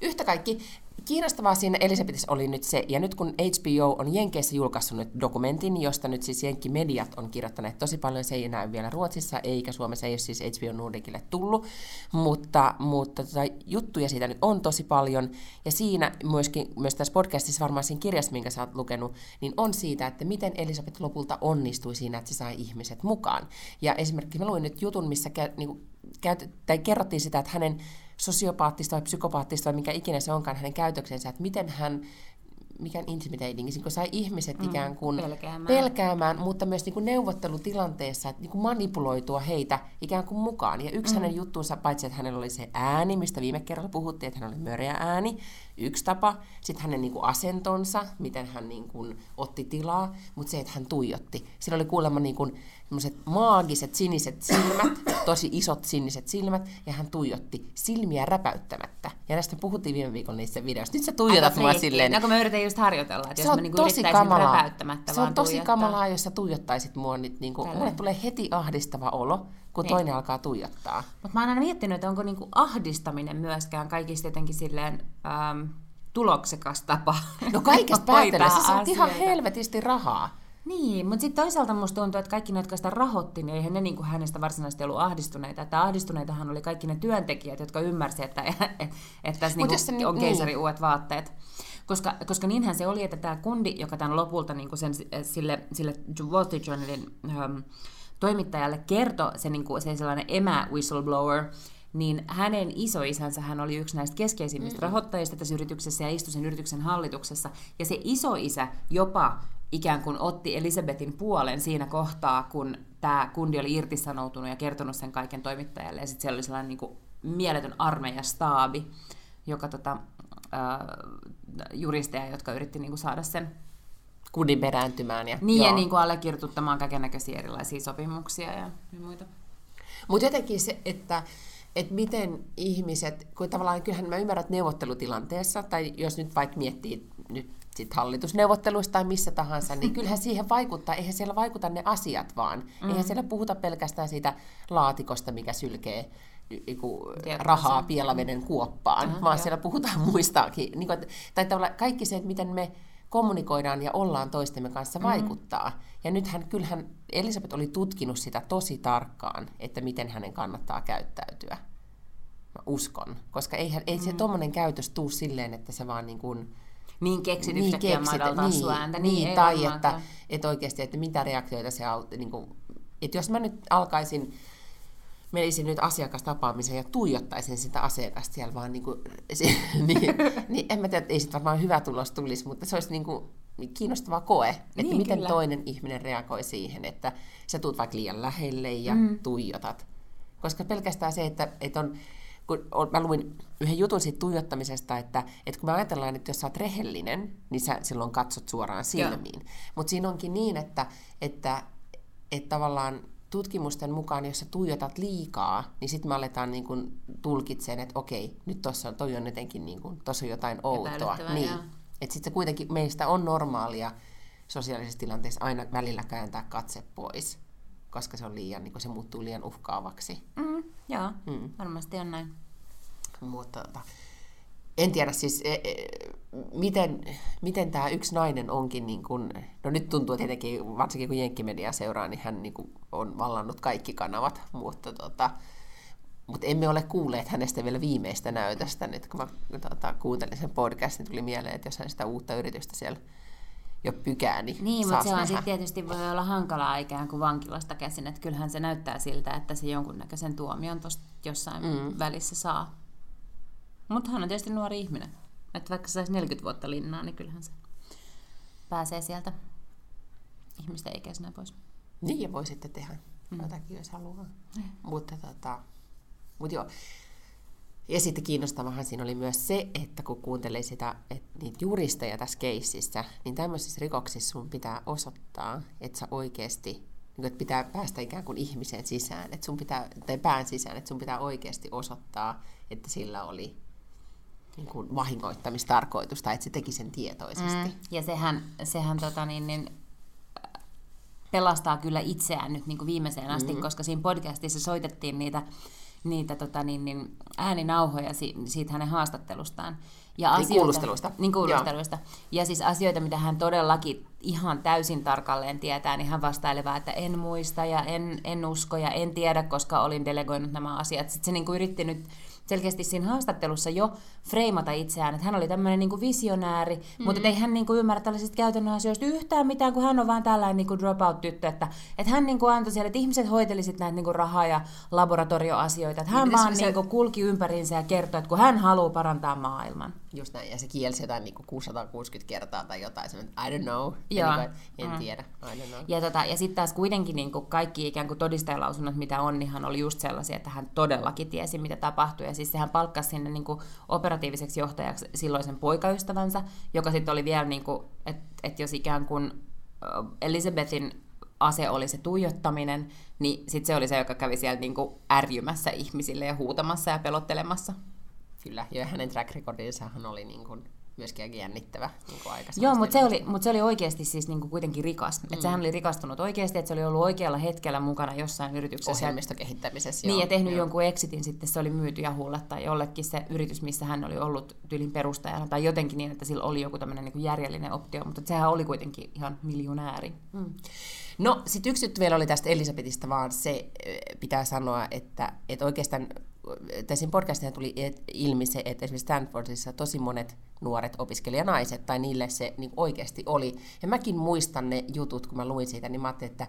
yhtä kaikki, kiinnostavaa siinä Elisabetissa oli nyt se, ja nyt kun HBO on Jenkeissä julkaissut nyt dokumentin, josta nyt siis Jenkki-mediat on kirjoittaneet tosi paljon, se ei näy vielä Ruotsissa, eikä Suomessa ei ole siis HBO Nordicille tullut, mutta, mutta tota, juttuja siitä nyt on tosi paljon, ja siinä myöskin, myös tässä podcastissa varmaan siinä kirjassa, minkä sä oot lukenut, niin on siitä, että miten Elisabeth lopulta onnistui siinä, että se sai ihmiset mukaan. Ja esimerkiksi mä luin nyt jutun, missä kä, niin käyt, tai kerrottiin sitä, että hänen sosiopaattista vai psykopaattista vai mikä ikinä se onkaan hänen käytöksensä, että miten hän mikään intimidating, kun sai ihmiset mm, ikään kuin pelkäämään. pelkäämään, mutta myös niin kuin neuvottelutilanteessa, että niin kuin manipuloitua heitä ikään kuin mukaan. Ja yksi mm. hänen juttuunsa, paitsi että hänellä oli se ääni, mistä viime kerralla puhuttiin, että hän oli möreä ääni, yksi tapa, sitten hänen niin kuin asentonsa, miten hän niin kuin otti tilaa, mutta se, että hän tuijotti. Sillä oli kuulemma niin kuin maagiset siniset silmät, tosi isot siniset silmät, ja hän tuijotti silmiä räpäyttämättä. Ja näistä puhuttiin viime viikolla niissä videoissa. Nyt sä tuijotat mua silleen. No kun mä yritän just harjoitella, että se jos mä niinku tosi kamalaa. räpäyttämättä Se on tosi tuijottaa. kamalaa, jos sä tuijottaisit mua nyt. Niinku, mulle tulee heti ahdistava olo, kun niin. toinen alkaa tuijottaa. Mutta mä oon aina miettinyt, että onko niinku ahdistaminen myöskään kaikista jotenkin silleen... Ähm, tuloksekas tapa. No kaikesta päätellä, sä saat ihan helvetisti rahaa. Niin, mutta sitten toisaalta musta tuntuu, että kaikki ne, jotka sitä rahoitti, niin eihän ne niin kuin hänestä varsinaisesti ollut ahdistuneita. Että ahdistuneitahan oli kaikki ne työntekijät, jotka ymmärsivät, että, että, että tässä niin kuin on keisari niin. uudet vaatteet. Koska, koska niinhän se oli, että tämä kundi, joka tämän lopulta niin kuin sen, sille, sille Wall Street Journalin ähm, toimittajalle kertoi, se, niin kuin, se sellainen emä whistleblower, niin hänen isoisänsä hän oli yksi näistä keskeisimmistä mm-hmm. rahoittajista tässä yrityksessä ja istui sen yrityksen hallituksessa. Ja se isoisä jopa ikään kuin otti Elisabetin puolen siinä kohtaa, kun tämä kundi oli irtisanoutunut ja kertonut sen kaiken toimittajalle. Ja sitten siellä oli sellainen niin kuin mieletön armeijastaabi, joka tota, äh, juristeja, jotka yritti niin kuin saada sen kudin perääntymään. Ja, Niin, joo. ja niin kuin allekirjoituttamaan kaikennäköisiä erilaisia sopimuksia ja, ja muita. Mutta jotenkin se, että, että miten ihmiset, kun tavallaan kyllähän mä ymmärrän, että neuvottelutilanteessa, tai jos nyt vaikka miettii nyt sit hallitusneuvotteluista tai missä tahansa, niin kyllähän siihen vaikuttaa, eihän siellä vaikuta ne asiat vaan. Mm. Eihän siellä puhuta pelkästään siitä laatikosta, mikä sylkee niinku, Tiedän, rahaa pielaveden kuoppaan, Aha, vaan joo. siellä puhutaan muistakin. Niin kuin, tai tavallaan kaikki se, että miten me kommunikoidaan ja ollaan toistemme kanssa vaikuttaa. Ja nythän kyllähän Elisabeth oli tutkinut sitä tosi tarkkaan, että miten hänen kannattaa käyttäytyä. Mä uskon. Koska eihän, ei se tommonen käytös tuu silleen, että se vaan niin kuin, Niin keksit niin yhtäkkiä madaltaa niin, sua ääntä. niin, ei tai että, että oikeasti, että mitä reaktioita se autti. Niin kuin, että jos mä nyt alkaisin, menisin nyt asiakastapaamiseen ja tuijottaisin sitä asiakasta siellä vaan niin kuin, se, niin, niin en mä tiedä, että ei sitten varmaan hyvä tulos tulisi, mutta se olisi niin kuin kiinnostava koe, että Niin, miten kyllä. toinen ihminen reagoi siihen, että sä tuut vaikka liian lähelle ja mm. tuijotat. Koska pelkästään se, että, että on, kun on, mä luin yhden jutun siitä tuijottamisesta, että, että kun me ajatellaan, että jos sä oot rehellinen, niin sä silloin katsot suoraan silmiin. Mutta siinä onkin niin, että, että, että tavallaan tutkimusten mukaan, jos sä tuijotat liikaa, niin sitten me aletaan niin kun tulkitseen, että okei, nyt tuossa on, toi on jotenkin, niin kun, tossa on jotain outoa. Niin. Että sitten se kuitenkin, meistä on normaalia sosiaalisessa tilanteessa aina välillä kääntää katse pois, koska se on liian, niin kun se muuttuu liian uhkaavaksi. Mm, joo, Mm. mm. varmasti on näin. Mutta tota, en tiedä siis, e, e, miten, miten tämä yksi nainen onkin, niin kun, no nyt tuntuu tietenkin, varsinkin kun Jenkkimedia seuraa, niin hän niin on vallannut kaikki kanavat, mutta, tota, mutta emme ole kuulleet hänestä vielä viimeistä näytöstä. Nyt kun mä tota, kuuntelin sen podcastin, niin tuli mieleen, että jos hän sitä uutta yritystä siellä jo pykää, niin, Niin, mutta se on sitten tietysti voi olla hankalaa ikään kuin vankilasta käsin, että kyllähän se näyttää siltä, että se jonkunnäköisen tuomion tuossa jossain mm. välissä saa. Mutta hän on tietysti nuori ihminen. Että vaikka se saisi 40 vuotta linnaa, niin kyllähän se pääsee sieltä ihmisten ikäisenä pois. Niin, ja voi sitten tehdä mm. jotakin, jos haluaa. Mm. Mutta tota, mut joo. Ja sitten kiinnostavahan siinä oli myös se, että kun kuuntelee sitä, että niitä juristeja tässä keississä, niin tämmöisissä rikoksissa sun pitää osoittaa, että sä oikeasti, niin että pitää päästä ikään kuin ihmiseen sisään, että sun pitää, tai pään sisään, että sun pitää oikeasti osoittaa, että sillä oli niin kuin vahingoittamistarkoitus, tai että se teki sen tietoisesti. Mm. Ja sehän, sehän tota niin, niin, pelastaa kyllä itseään nyt niin kuin viimeiseen asti, mm-hmm. koska siinä podcastissa soitettiin niitä, niitä tota niin, niin, ääninauhoja si, siitä hänen haastattelustaan. Ja Niin kuulusteluista. Niin kuulusteluista. Ja siis asioita, mitä hän todellakin ihan täysin tarkalleen tietää, niin hän vastaileva, että en muista ja en, en usko ja en tiedä, koska olin delegoinut nämä asiat. Sitten se niin kuin yritti nyt selkeästi siinä haastattelussa jo freimata itseään, että hän oli tämmöinen niin visionääri, mm. mutta ei hän niin kuin ymmärrä tällaisista käytännön asioista yhtään mitään, kun hän on vaan tällainen niin kuin dropout-tyttö, että, että hän niin kuin antoi siellä, että ihmiset hoiteli sit näitä niin kuin rahaa ja laboratorioasioita, että hän Niin, vaan se- niin kuin kulki ympäriinsä ja kertoi, että kun hän haluaa parantaa maailman. Just näin, ja se kielsi jotain niin kuin 660 kertaa tai jotain, se, I don't know, Joo. Ja niin kuin, en mm. tiedä, I don't know. Ja, tota, ja sitten taas kuitenkin niin kuin kaikki ikään kuin todistajalausunnot, mitä on, niin hän oli just sellaisia, että hän todellakin tiesi, mitä tapahtui. Ja siis sehän palkkasi sinne niin kuin operatiiviseksi johtajaksi silloisen poikaystävänsä, joka sitten oli vielä, niin kuin, että et jos ikään kuin Elizabethin ase oli se tuijottaminen, niin sitten se oli se, joka kävi siellä niin kuin ärjymässä ihmisille ja huutamassa ja pelottelemassa. Kyllä, ja hänen track recordinsahan oli niin kuin, myöskin aika jännittävä niin kuin. Joo, mutta se, oli, mut se oli oikeasti siis niinku kuitenkin rikas. Mm. Että sehän oli rikastunut oikeasti, että se oli ollut oikealla hetkellä mukana jossain yrityksessä. Ohjelmistokehittämisessä. Niin, joo, ja tehnyt joo. jonkun exitin sitten, se oli myyty Jahulle tai jollekin se yritys, missä hän oli ollut tyylin perustajana, tai jotenkin niin, että sillä oli joku tämmöinen niin järjellinen optio, mutta sehän oli kuitenkin ihan miljonääri. Mm. No, sitten yksi juttu vielä oli tästä Elisabetista, vaan se eh, pitää sanoa, että, että oikeastaan tässä podcastina tuli ilmi se, että esimerkiksi Stanfordissa tosi monet nuoret opiskelijanaiset, tai niille se niin oikeasti oli. Ja mäkin muistan ne jutut, kun mä luin siitä, niin mä ajattelin, että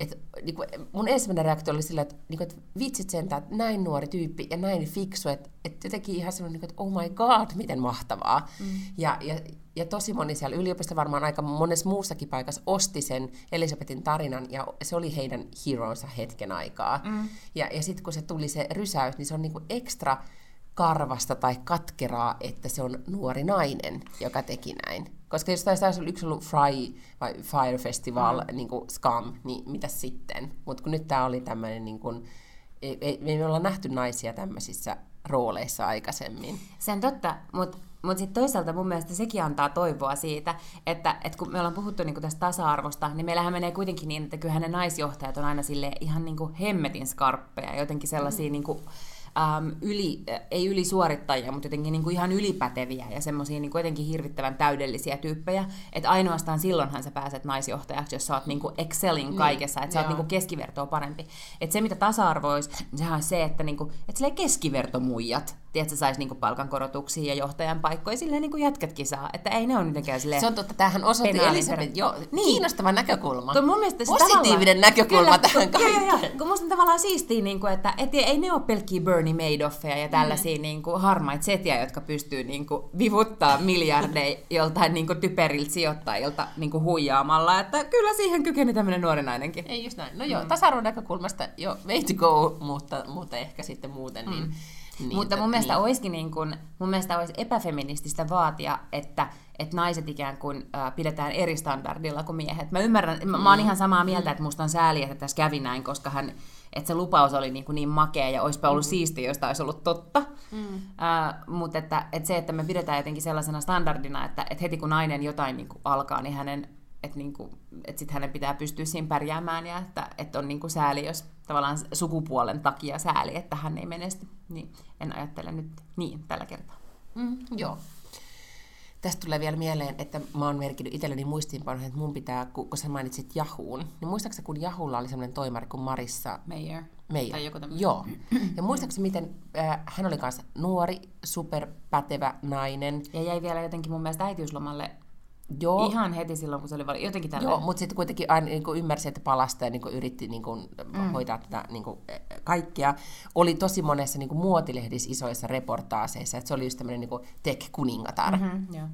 et, niin kuin, mun ensimmäinen reaktio oli sillä, että, niin kuin, että vitsit sentään, että näin nuori tyyppi ja näin fiksu, että, että jotenkin ihan semmoinen, niin kuin, että oh my god, miten mahtavaa. Mm. Ja, ja, ja tosi moni siellä yliopistossa varmaan aika monessa muussakin paikassa osti sen Elisabetin tarinan ja se oli heidän heronsa hetken aikaa. Mm. Ja, ja sitten kun se tuli se rysäys, niin se on niin kuin ekstra karvasta tai katkeraa, että se on nuori nainen, joka teki näin. Koska jos tässä olisi yksi ollut Fry vai Fire Festival, mm. niin kuin Scum, niin mitä sitten? Mutta kun nyt tämä oli tämmöinen, niin kuin, ei, ei, me ei olla nähty naisia tämmöisissä rooleissa aikaisemmin. Se on totta, mutta mutta sitten toisaalta mun mielestä sekin antaa toivoa siitä, että, että kun me ollaan puhuttu niinku tästä tasa-arvosta, niin meillähän menee kuitenkin niin, että kyllähän ne naisjohtajat on aina sille ihan niinku hemmetin skarppeja, jotenkin sellaisia mm. niinku, äm, yli, äh, ei ylisuorittajia, mutta jotenkin niin kuin ihan ylipäteviä ja semmoisia niin jotenkin hirvittävän täydellisiä tyyppejä. Että ainoastaan silloinhan sä pääset naisjohtajaksi, jos sä oot niin kuin excelling niin, kaikessa, että sä oot niin kuin keskivertoa parempi. Että se, mitä tasa-arvo olisi, niin sehän on se, että, niin kuin, että keskivertomuijat tiedätkö, saisi niinku palkankorotuksia ja johtajan paikkoja, silleen niin kuin jätkätkin saa, että ei ne ole mitenkään silleen Se on totta, tämähän osoitti Elisabeth, jo, niin. kiinnostava näkökulma. Kun mun mielestä Positiivinen näkökulma kyllä, tähän kaikkeen. Joo, joo, kun musta on tavallaan siistiä, niin kuin, että et, ei ne ole pelkkiä Bernie Madoffeja ja tällaisia mm. niin kuin, harmaita setiä, jotka pystyy niin kuin, vivuttaa miljardeja joltain niin kuin, typeriltä sijoittajilta niin kuin, huijaamalla, että kyllä siihen kykeni tämmöinen nuori nainenkin. Ei just näin. No joo, mm. tasa-arvon näkökulmasta jo way to go, mutta, mutta ehkä sitten muuten, niin mm niin, Mutta mun mielestä, niin. olisikin niin kuin, mun mielestä olisi epäfeminististä vaatia, että, että naiset ikään kuin äh, pidetään eri standardilla kuin miehet. Mä ymmärrän, mm. mä, mä oon mm. ihan samaa mieltä, mm. että musta on sääli, että tässä kävi näin, koska hän, että se lupaus oli niin, kuin niin makea ja olisipa ollut mm. siistiä, jos tämä olisi ollut totta. Mm. Äh, mutta että, että se, että me pidetään jotenkin sellaisena standardina, että, että heti kun nainen jotain niin kuin alkaa, niin hänen että niinku, et sit hänen pitää pystyä siinä pärjäämään ja että, että on niinku sääli, jos tavallaan sukupuolen takia sääli, että hän ei menesty. Niin en ajattele nyt niin tällä kertaa. Mm, joo. Tästä tulee vielä mieleen, että mä oon merkinnyt itselleni muistiinpanoihin, että mun pitää, kun, kun sä mainitsit Jahuun, niin muistaaksä, kun Jahulla oli semmoinen toimari kuin Marissa Meijer? Meijer. Tai joku tämmöinen. Joo. Ja muistaaksä, miten äh, hän oli kanssa nuori, superpätevä nainen. Ja jäi vielä jotenkin mun mielestä äitiyslomalle Joo. Ihan heti silloin, kun se oli jotenkin tällä. Joo, mutta sitten kuitenkin aina niin kuin ymmärsi, että palasta ja niin kuin yritti niin kuin, mm. hoitaa tätä niin kuin, e, kaikkea. Oli tosi monessa niin kuin, muotilehdissä isoissa reportaaseissa, että se oli just tämmöinen niin tech-kuningatar. Mm-hmm, joo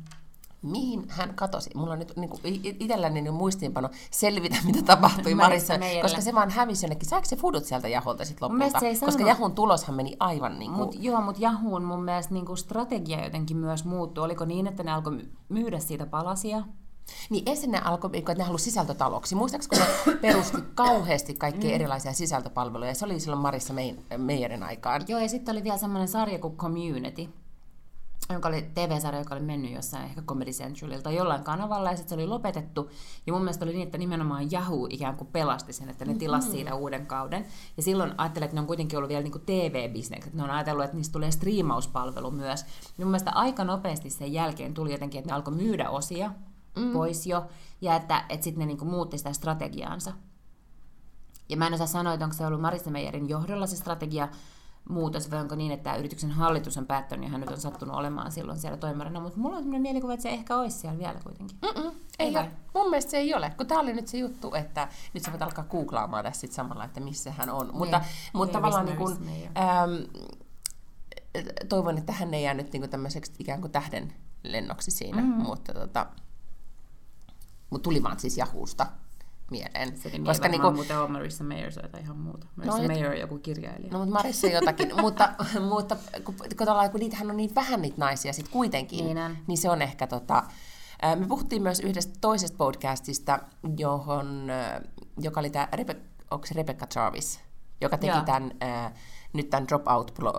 mihin hän katosi. Mulla on nyt niin kuin, itselläni niin muistiinpano selvitä, mitä tapahtui Marissa, koska se vaan hävisi jonnekin. Saako se fudut sieltä Jahulta sitten lopulta? Koska Jahun tuloshan meni aivan niin kuin... Mut, joo, mutta Jahun mun mielestä niin kuin strategia jotenkin myös muuttui. Oliko niin, että ne alkoi myydä siitä palasia? Niin ensin ne alkoi, että ne halusivat sisältötaloksi. Muistaakseni kun ne perusti kauheasti kaikkia mm. erilaisia sisältöpalveluja? Se oli silloin Marissa Meijerin aikaan. Joo, ja sitten oli vielä semmoinen sarja kuin Community joka oli TV-sarja, joka oli mennyt jossain ehkä Comedy Centralilta jollain kanavalla, ja sitten se oli lopetettu. Ja mun mielestä oli niin, että nimenomaan Yahoo ikään kuin pelasti sen, että ne tilasi mm-hmm. siitä uuden kauden. Ja silloin ajattelin, että ne on kuitenkin ollut vielä niin TV-bisnes, että ne on ajatellut, että niistä tulee striimauspalvelu myös. Ja mun mielestä aika nopeasti sen jälkeen tuli jotenkin, että ne alkoi myydä osia mm. pois jo, ja että, että sitten ne niin kuin muutti sitä strategiaansa. Ja mä en osaa sanoa, että onko se ollut Marissa Meijerin johdolla se strategia, muutos, vai onko niin, että yrityksen hallitus on päättänyt ja hän nyt on sattunut olemaan silloin siellä toimarina, mutta mulla on sellainen mielikuva, että se ehkä olisi siellä vielä kuitenkin. Mm-mm, ei ole. Mun mielestä se ei ole, kun tämä oli nyt se juttu, että nyt sä voit alkaa googlaamaan tässä sit samalla, että missä hän on. Niin. Mutta, mutta tavallaan niin kun, ähm, toivon, että hän ei jäänyt niin tämmöiseksi ikään kuin tähden lennoksi siinä, mm-hmm. mutta tota, mutta tuli vaan siis Jahusta mieleen. Se nimi koska ei niinku, muuten ole Marissa Mayer, se ihan muuta. Marissa no, Mayer on joku kirjailija. No, mutta Marissa jotakin. mutta, mutta kun, kun, kun niitähän on niin vähän niitä naisia sit kuitenkin, niin, on. niin se on ehkä tota... Me puhuttiin myös yhdestä toisesta podcastista, johon, joka oli tämä, Rebe, onko se Rebecca Jarvis, joka teki Joo. tämän, äh, nyt tämän Dropout äh,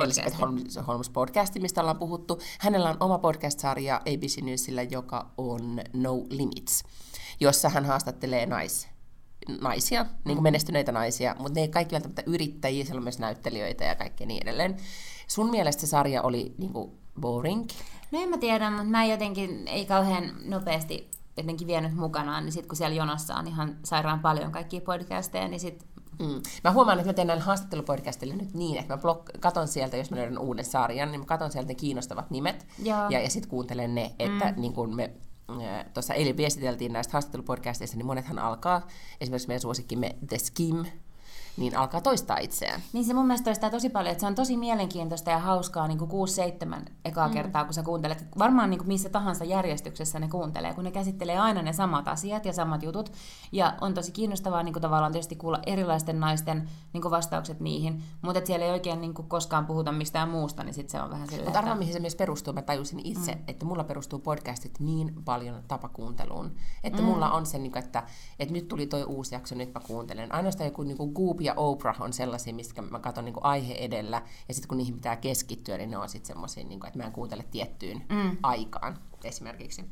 Elizabeth Holmes, Holmes podcastin, mistä ollaan puhuttu. Hänellä on oma podcast-sarja ABC Newsillä, joka on No Limits jossa hän haastattelee nais, naisia, mm. niin kuin menestyneitä naisia, mutta ne ei kaikki välttämättä yrittäjiä, siellä on myös näyttelijöitä ja kaikkea niin edelleen. Sun mielestä se sarja oli niin kuin boring? No en mä tiedä, mutta mä jotenkin ei kauhean nopeasti jotenkin vienyt mukanaan, niin sitten kun siellä jonossa on ihan sairaan paljon kaikkia podcasteja, niin sitten Mm. Mä huomaan, että mä teen näille haastattelupodcastille nyt niin, että mä blok- katon sieltä, jos mä löydän uuden sarjan, niin mä katon sieltä ne kiinnostavat nimet ja, ja sitten kuuntelen ne, että mm. niin kun me tuossa eilen viestiteltiin näistä haastattelupodcasteista, niin monethan alkaa, esimerkiksi meidän suosikkimme The Skim, niin alkaa toistaa itseään. Niin se mun mielestä toistaa tosi paljon, että se on tosi mielenkiintoista ja hauskaa niin 6-7 ekaa mm. kertaa, kun sä kuuntelet. Varmaan niin kuin missä tahansa järjestyksessä ne kuuntelee, kun ne käsittelee aina ne samat asiat ja samat jutut. Ja on tosi kiinnostavaa niin kuin tavallaan tietysti kuulla erilaisten naisten niin kuin vastaukset niihin, mutta että siellä ei oikein niin kuin koskaan puhuta mistään muusta, niin sitten se on vähän silleen. Mutta arvaa, mihin se myös perustuu. Mä tajusin itse, mm. että mulla perustuu podcastit niin paljon tapakuunteluun, että mm. mulla on se, niin kuin, että, että nyt tuli toi uusi jakso, nyt mä kuuntelen. Ainoastaan joku niin kuin Goop ja Oprah on sellaisia, mistä mä katson niin aihe edellä, ja sitten kun niihin pitää keskittyä, niin ne on sitten semmoisia, niin että mä en kuuntele tiettyyn mm. aikaan esimerkiksi.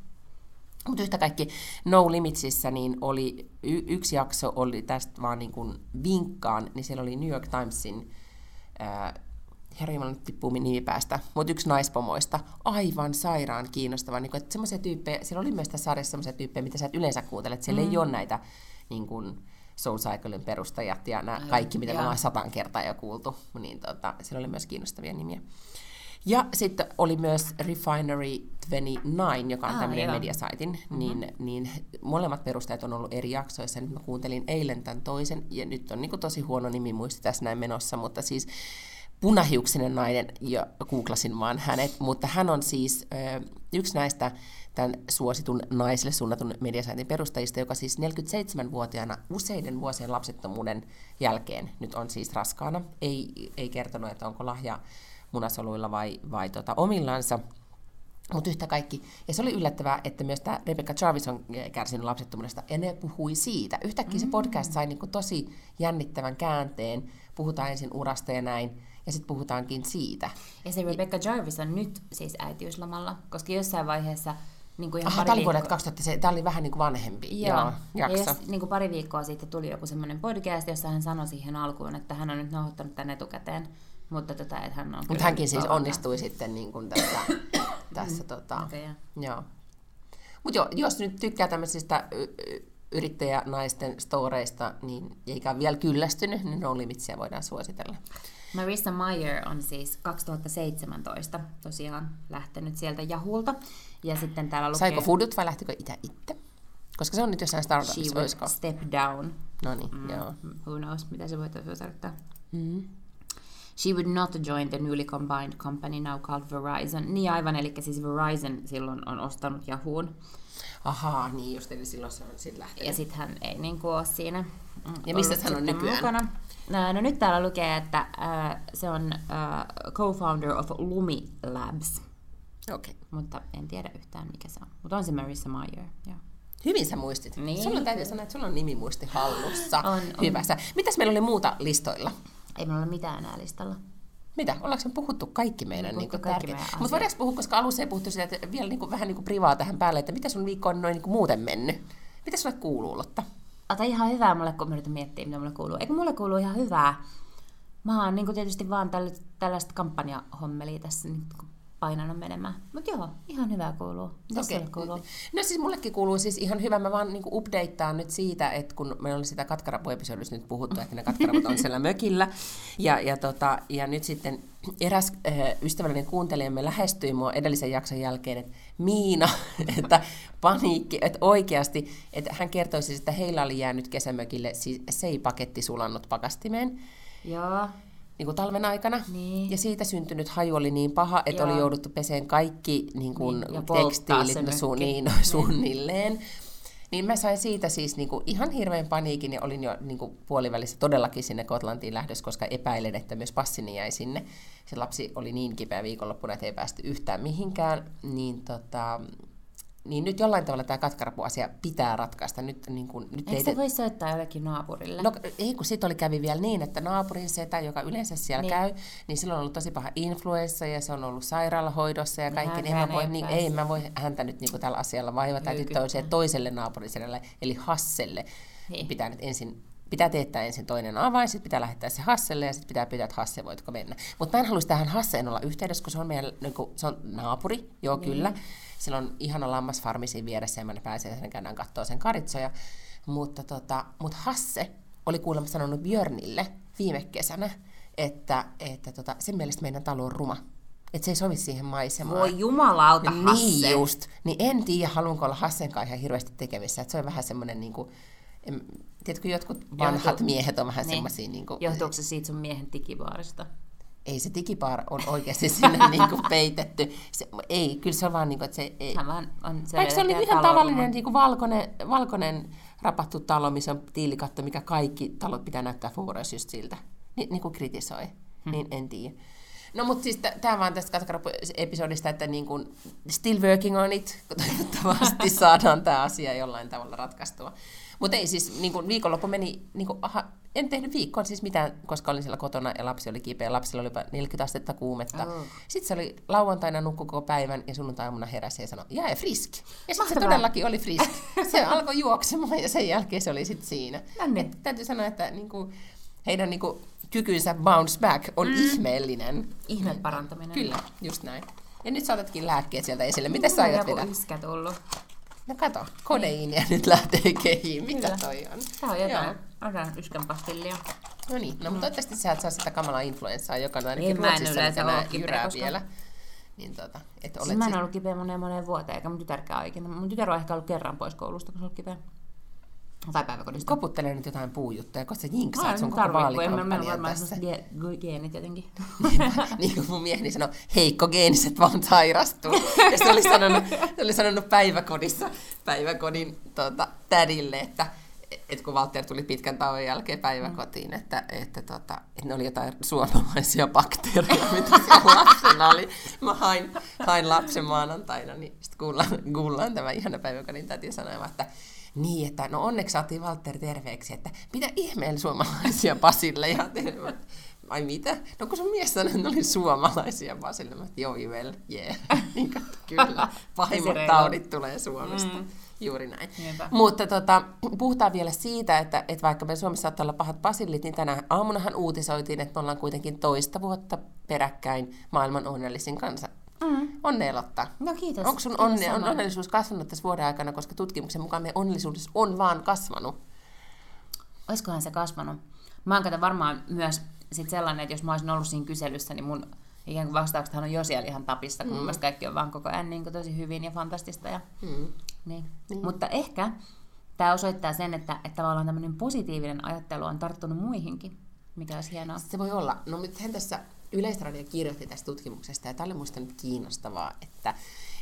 Mutta yhtä kaikki No Limitsissa niin oli, y- yksi jakso oli tästä vaan niin kuin vinkkaan, niin siellä oli New York Timesin, ää, herra tippuu nimi päästä, mutta yksi naispomoista, aivan sairaan kiinnostava. Niin kuin, että semmoisia tyyppejä, siellä oli myös tässä sarjassa semmoisia tyyppejä, mitä sä et yleensä kuuntelet, siellä mm. ei ole näitä niin kuin, Soul Cyclein perustajat ja nämä kaikki, mitä me ollaan satan kertaa jo kuultu, niin tota, siellä oli myös kiinnostavia nimiä. Ja sitten oli myös Refinery 29, joka on ah, tämmöinen mediasaitin, mm-hmm. niin, niin molemmat perustajat on ollut eri jaksoissa. Nyt mä kuuntelin eilen tämän toisen, ja nyt on niin tosi huono nimi muisti tässä näin menossa, mutta siis punahiuksinen nainen, ja googlasin vaan hänet, mutta hän on siis ö, yksi näistä tämän suositun naisille suunnatun mediasaitin perustajista, joka siis 47-vuotiaana useiden vuosien lapsettomuuden jälkeen nyt on siis raskaana. Ei, ei kertonut, että onko lahja munasoluilla vai, vai tota, omillansa. Mutta yhtä kaikki, ja se oli yllättävää, että myös tämä Rebecca Jarvis on kärsinyt lapsettomuudesta, ja ne puhui siitä. Yhtäkkiä mm. se podcast sai niinku tosi jännittävän käänteen, puhutaan ensin urasta ja näin, ja sitten puhutaankin siitä. Ja se Rebecca Jarvis on nyt siis äitiyslomalla, koska jossain vaiheessa niin kuin ihan Aha, tämä oli vuodelta 2000, tämä oli vähän niin kuin vanhempi Joo. Joo, jakso. Ja jos, niin kuin pari viikkoa sitten tuli joku semmoinen podcast, jossa hän sanoi siihen alkuun, että hän on nyt nauhoittanut tämän etukäteen, mutta tota, että hän on Mutta hänkin siis onnistui sitten niin kuin tässä, tässä tota, okay, joo. Mutta jo, jos nyt tykkää tämmöisistä yrittäjänaisten storeista, niin eikä vielä kyllästynyt, niin No Limitsiä voidaan suositella. Marissa Meyer on siis 2017 tosiaan lähtenyt sieltä Jahulta. Ja sitten täällä lukee... Saiko Foodut vai lähtikö itse itse? Koska se on nyt jossain startupissa, olisiko? step down. No niin, mm, joo. Who knows, mitä se voi tarkoittaa. Mm. She would not join the newly combined company now called Verizon. Niin aivan, eli siis Verizon silloin on ostanut Yahoon. Ahaa, niin just, eli silloin se on sitten lähtenyt. Ja sitten hän ei niin kuin ole siinä Ja missä hän on nykyään? Mukana. No nyt täällä lukee, että äh, se on äh, co-founder of Lumi Labs. Okei. Okay. Mutta en tiedä yhtään, mikä se on. Mutta on se Marissa Meyer, joo. Hyvin sä muistit. Niin. Sulla täytyy sanoa, että sulla on nimimuisti hallussa. on, on. Hyvä. Mitäs meillä oli muuta listoilla? Ei meillä ole mitään enää listalla. Mitä? Ollaanko me puhuttu kaikki meidän niin tärkeitä? Mutta voidaanko puhua, koska alussa ei puhuttu siitä, että vielä niin kuin, vähän niin kuin privaa tähän päälle, että mitä sun viikko on noin niin kuin muuten mennyt? Mitä sulle kuuluu, Lotta? Ota ihan hyvää mulle, kun mä yritän miettiä, mitä mulle kuuluu. Eikö mulle kuuluu ihan hyvää? Mä oon niin tietysti vaan tällaista kampanjahommelia tässä niin painanut menemään. Mutta joo, ihan hyvä kuuluu. Okay. kuuluu? No siis mullekin kuuluu siis ihan hyvä. Mä vaan niinku updateaan nyt siitä, että kun me oli sitä katkarapuepisodissa nyt puhuttu, että ne katkaraput on siellä mökillä. Ja, ja, tota, ja nyt sitten eräs äh, ystävällinen kuuntelijamme lähestyi mua edellisen jakson jälkeen, että Miina, että paniikki, että oikeasti, että hän kertoi siis, että heillä oli jäänyt kesämökille siis seipaketti sulannut pakastimeen. Joo niin kuin talven aikana. Niin. Ja siitä syntynyt haju oli niin paha, että Joo. oli jouduttu peseen kaikki niin kuin niin, tekstiilit no, su, niin, niin. suunnilleen. Niin mä sain siitä siis niin kuin ihan hirveän paniikin ja olin jo niin kuin puolivälissä todellakin sinne Kotlantiin lähdössä, koska epäilen, että myös passini jäi sinne. Se lapsi oli niin kipeä viikonloppuna, että ei päästy yhtään mihinkään. Niin tota, niin nyt jollain tavalla tämä katkarapuasia pitää ratkaista. Nyt, niin kuin, nyt Eikö ei voi soittaa jollekin naapurille? No ei, kun sitten oli kävi vielä niin, että naapurin setä, joka yleensä siellä niin. käy, niin sillä on ollut tosi paha influenssa ja se on ollut sairaalahoidossa ja kaikki. Niin, mä voi, niin, ei mä voi häntä nyt niin kuin tällä asialla vaivata. Täytyy toiselle, toiselle naapurisedälle, eli Hasselle. Niin. Pitää nyt ensin pitää teettää ensin toinen avain, sitten pitää lähettää se Hasselle ja sitten pitää pyytää, että Hasse voitko mennä. Mutta mä en haluaisi tähän Hasseen olla yhteydessä, kun se on meidän niin kuin, se on naapuri, joo niin. kyllä. Sillä on ihana lammasfarmi siinä vieressä ja mä pääsen sen käydään katsoa sen karitsoja. Mutta, tota, mutta Hasse oli kuulemma sanonut Björnille viime kesänä, että, että tota, sen mielestä meidän talo on ruma. Että se ei sovi siihen maisemaan. Voi jumalauta, niin Hasse. Niin just. Niin en tiedä, haluanko olla Hassen kanssa ihan hirveästi tekemissä. Että se on vähän semmoinen niin kuin, tiedätkö, jotkut vanhat Johtuu- miehet on vähän Niin. semmoisia, niin kuin, Johtuuko se siitä sun miehen digibaarista? Ei se digipaar on oikeasti sinne niin kuin peitetty. Se, ei, kyllä se on vaan niin kuin, että se ei. Hän vaan on Vaikka se oli tekee ihan tavallinen niin kuin valkoinen, valkoinen rapattu talo, missä on tiilikatto, mikä kaikki talot pitää näyttää Fuuros just siltä. Ni, niin kuin kritisoi. Hmm. Niin en tiedä. No mutta siis tämä vaan tästä episodista, että niin kuin still working on it, kun toivottavasti saadaan tämä asia jollain tavalla ratkaistua. Mutta ei siis, niin kuin viikonloppu meni, niin kuin, aha, en tehnyt viikkoon siis mitään, koska olin siellä kotona ja lapsi oli kipeä, lapsilla oli jopa 40 astetta kuumetta. Oh. Sitten se oli lauantaina nukkui koko päivän ja sunnuntai-aamuna heräsi ja sanoi, jää ja frisk. Ja sitten se todellakin oli frisk. Se alkoi juoksemaan ja sen jälkeen se oli sitten siinä. Niin. Et täytyy sanoa, että niinku, heidän niinku, kykynsä bounce back on mm. ihmeellinen. Ihme parantaminen. Kyllä, just näin. Ja nyt saatatkin lääkkeet sieltä esille. Mitä sä aiot vetää? iskä tullut. No kato, kodeiinia nyt lähtee kehiin. Mitä Kyllä. toi on? Tää on jotain. Otan yskän pastillia. No niin, no mutta toivottavasti sä et saa sitä kamalaa influenssaa, joka on ainakin en Ruotsissa kipeä jyrää koskaan. vielä. Niin tota, että Siis olet mä en siis- ollut kipeä moneen moneen vuoteen, eikä mun tytärkään oikein. Mun tytär on ehkä ollut kerran pois koulusta, kun se on ollut kipeä. Tai päiväkodista. koputtelee nyt jotain puujuttuja, koska sä jinksaat sun koko vaalikampanjan varmaan tässä. ge- geenit jotenkin. niin kuin mun mieheni sanoi, heikko geeniset vaan sairastuu. Ja se oli sanonut, se oli sanonut päiväkodissa, päiväkodin tota, tädille, että et kun Walter tuli pitkän tauon jälkeen päiväkotiin, että, että, tota, että ne oli jotain suomalaisia bakteereja, mitä siellä lapsena oli. Mä hain, hain lapsen maanantaina, niin sitten kuullaan, kuullaan tämä ihana päiväkodin täti sanomaan, että niin, että no onneksi saatiin Walter terveeksi, että mitä ihmeen suomalaisia Pasille ja terve. Ai mitä? No kun sun mies sanoi, että ne oli suomalaisia Basille. Mä joo, well, yeah. niin, kyllä, pahimmat taudit tulee Suomesta. Mm. Juuri näin. Niinpä. Mutta tota, puhutaan vielä siitä, että, että vaikka me Suomessa saattaa olla pahat basillit, niin tänä aamunahan uutisoitiin, että me ollaan kuitenkin toista vuotta peräkkäin maailman onnellisin kansa. Mm. Onnea Lotta. No kiitos. Onko sun Kiitos onne, on onnellisuus kasvanut tässä vuoden aikana, koska tutkimuksen mukaan meidän onnellisuus on vaan kasvanut? Olisikohan se kasvanut? Mä oon varmaan myös sit sellainen, että jos mä olisin ollut siinä kyselyssä, niin mun ikään kuin vastauksethan on jo siellä ihan tapissa, kun mm. mun kaikki on vaan koko ajan niin kuin tosi hyvin ja fantastista. Ja, Mm. niin. Mm. Mutta ehkä tämä osoittaa sen, että, että tavallaan tämmöinen positiivinen ajattelu on tarttunut muihinkin, mikä olisi hienoa. Se voi olla. No nyt tässä Yleisradio kirjoitti tästä tutkimuksesta, ja tämä oli minusta nyt kiinnostavaa, että,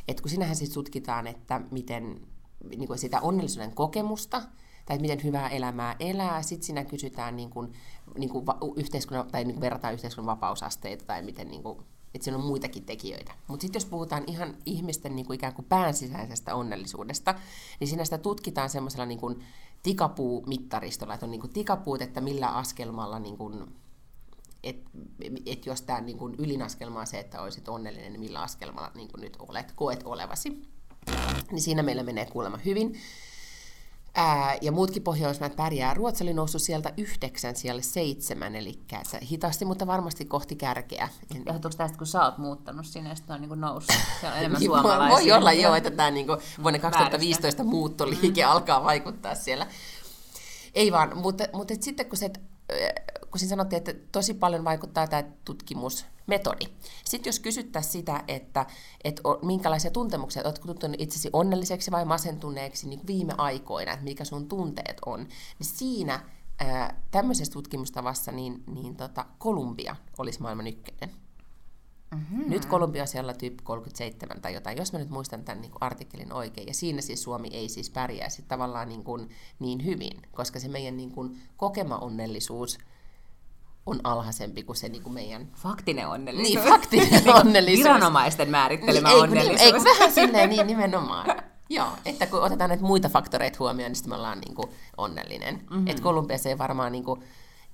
että kun sinähän siis tutkitaan, että miten niin kuin sitä onnellisuuden kokemusta, tai että miten hyvää elämää elää, sitten siinä kysytään niin kuin, niin kuin yhteiskunnan, tai niin kuin verrataan yhteiskunnan vapausasteita, tai miten niin kuin, että siinä on muitakin tekijöitä. Mutta sitten jos puhutaan ihan ihmisten niin kuin ikään kuin päänsisäisestä onnellisuudesta, niin siinä sitä tutkitaan semmoisella niin kuin tikapuumittaristolla, että on niin kuin tikapuut, että millä askelmalla niin kuin, että et jos tämä niin kuin ylinaskelma on se, että olisit onnellinen, niin millä askelmalla niin nyt olet, koet olevasi. Niin siinä meillä menee kuulemma hyvin. Ää, ja muutkin pohjoismaat pärjää. Ruotsi oli noussut sieltä yhdeksän siellä seitsemän, eli että hitaasti, mutta varmasti kohti kärkeä. En- Johtuuko tästä, kun sä oot muuttanut sinne, ja sitten on niin noussut? Siellä on enemmän suomalaisia. Voi olla joo, että tämä niin vuonna Mm, 2015 muuttoliike alkaa vaikuttaa siellä. Ei vaan, mutta, mutta et sitten kun, se, kun siinä sanottiin, että tosi paljon vaikuttaa tämä tutkimusmetodi. Sitten jos kysyttäisiin sitä, että, että minkälaisia tuntemuksia, oletko tuntunut itsesi onnelliseksi vai masentuneeksi niin viime aikoina, että mikä sun tunteet on, niin siinä tämmöisessä tutkimustavassa niin, niin tota, Kolumbia olisi maailman ykkönen. Mm-hmm. Nyt Kolumbia on siellä tyyppi 37 tai jotain, jos mä nyt muistan tämän niin kuin artikkelin oikein. Ja siinä siis Suomi ei siis pärjäisi tavallaan niin, kuin, niin hyvin, koska se meidän niin kuin, kokema onnellisuus on alhaisempi kuin se niin kuin meidän... Faktinen onnellisuus. Niin, faktinen onnellisuus. Viranomaisten määrittelemä Niin, kun- onnellisuus. Ei, kun vähän silleen niin nimenomaan. Joo, että kun otetaan näitä muita faktoreita huomioon, niin sitten me ollaan niin kuin onnellinen. Mm-hmm. Että Kolumbiassa ei varmaan niin kuin,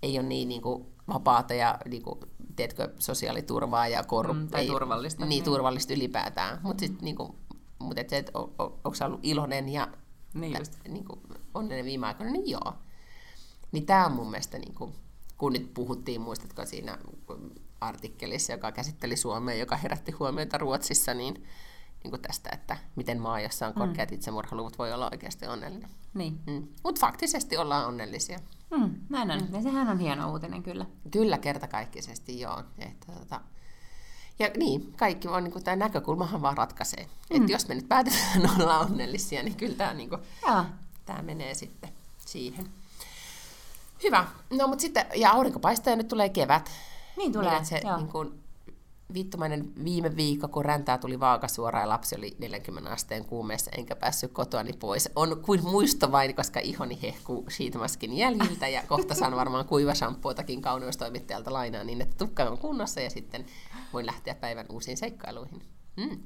ei ole niin, niin kuin vapaata ja niin kuin, tiedätkö, sosiaaliturvaa ja korruptio. Mm, tai turvallista. Niin, turvallista ylipäätään. Mutta sitten niin kuin, mutta et on, on, onko ollut iloinen ja Niin just. niin kuin, onnellinen viime aikoina, niin joo. Niin tämä on mun mielestä, niin kuin, kun nyt puhuttiin, muistatko siinä artikkelissa, joka käsitteli Suomea, joka herätti huomiota Ruotsissa, niin, niin kuin tästä, että miten maa, jossa on korkeat itsemurhaluvut, voi olla oikeasti onnellinen. Niin. Mm. Mutta faktisesti ollaan onnellisia. Mm, näin on. Ja sehän on hieno uutinen kyllä. Kyllä kertakaikkisesti joo. Että, tota, ja niin, kaikki on, niin kuin, tämä näkökulmahan vaan ratkaisee. Mm. Että jos me nyt päätetään olla onnellisia, niin kyllä tämä, niin kuin, tämä menee sitten siihen. Hyvä. No mutta sitten, ja aurinko paistaa ja nyt tulee kevät. Niin tulee, Niin, se joo. niin kuin, vittumainen viime viikko, kun räntää tuli vaakasuoraan ja lapsi oli 40 asteen kuumeessa, enkä päässyt kotoani pois. On kuin muisto vain, koska ihoni hehkuu sheetmaskin jäljiltä ja kohta saan varmaan kuivashampuotakin kauneustoimittajalta lainaa niin, että tukka on kunnossa ja sitten voin lähteä päivän uusiin seikkailuihin. Mm.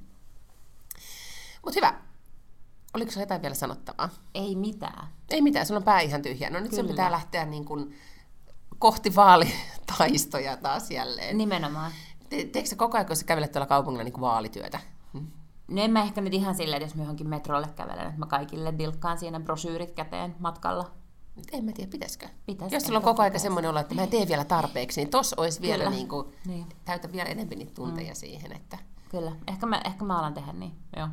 Mutta hyvä. Oliko sinulla jotain vielä sanottavaa? Ei mitään. Ei mitään, sulla on pää ihan tyhjä. No nyt Kyllä. pitää lähteä niin kuin kohti vaalitaistoja taas jälleen. Nimenomaan. Te, teekö sä koko ajan, kun sä kävelet tuolla kaupungilla niin kuin vaalityötä? Hmm? No en mä ehkä nyt ihan silleen, että jos mä johonkin metrolle kävelen, että mä kaikille dilkkaan siinä brosyyrit käteen matkalla. En mä tiedä, pitäisikö? Pitäis, Jos sulla on koko ajan semmoinen olo, että mä en tee vielä tarpeeksi, niin tossa olisi vielä Kyllä. niin kuin, Niin. täytä vielä enemmän niitä tunteja mm. siihen, että Kyllä. Ehkä mä, ehkä mä alan tehdä niin, joo.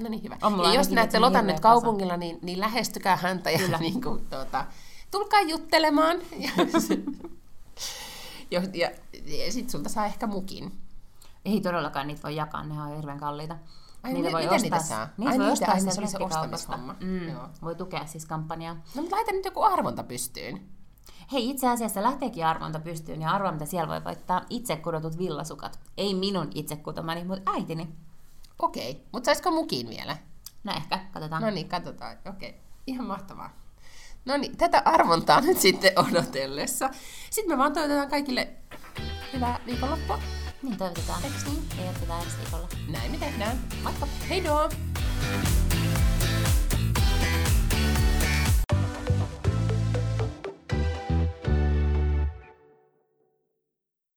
no niin hyvä. Ja jos näette Lotan nyt kaupungilla, niin, niin lähestykää häntä ja Kyllä. niin kuin, tuota, tulkaa juttelemaan. Ja, ja, ja, sitten sulta saa ehkä mukin. Ei todellakaan niitä voi jakaa, ne on hirveän kalliita. Ai, mi- miten niitä saa? Niitä Ai voi niitä, ostaa niin se oli se ostamishomma. Mm, Joo. voi tukea siis kampanjaa. No mutta laita nyt joku arvonta pystyyn. Hei, itse asiassa lähteekin arvonta pystyyn ja arvoa, mitä siellä voi voittaa. Itse kudotut villasukat. Ei minun itse kutomani, mutta äitini. Okei, mutta saisiko mukin vielä? No ehkä, katsotaan. No niin, katsotaan. Okei, ihan mahtavaa. No niin, tätä arvontaa nyt sitten odotellessa. Sitten me vaan toivotetaan kaikille hyvää viikonloppua. Niin toivotetaan. Eiks niin? Ja jatketaan ensi viikolla. Näin me tehdään. Moikka! Heidoo!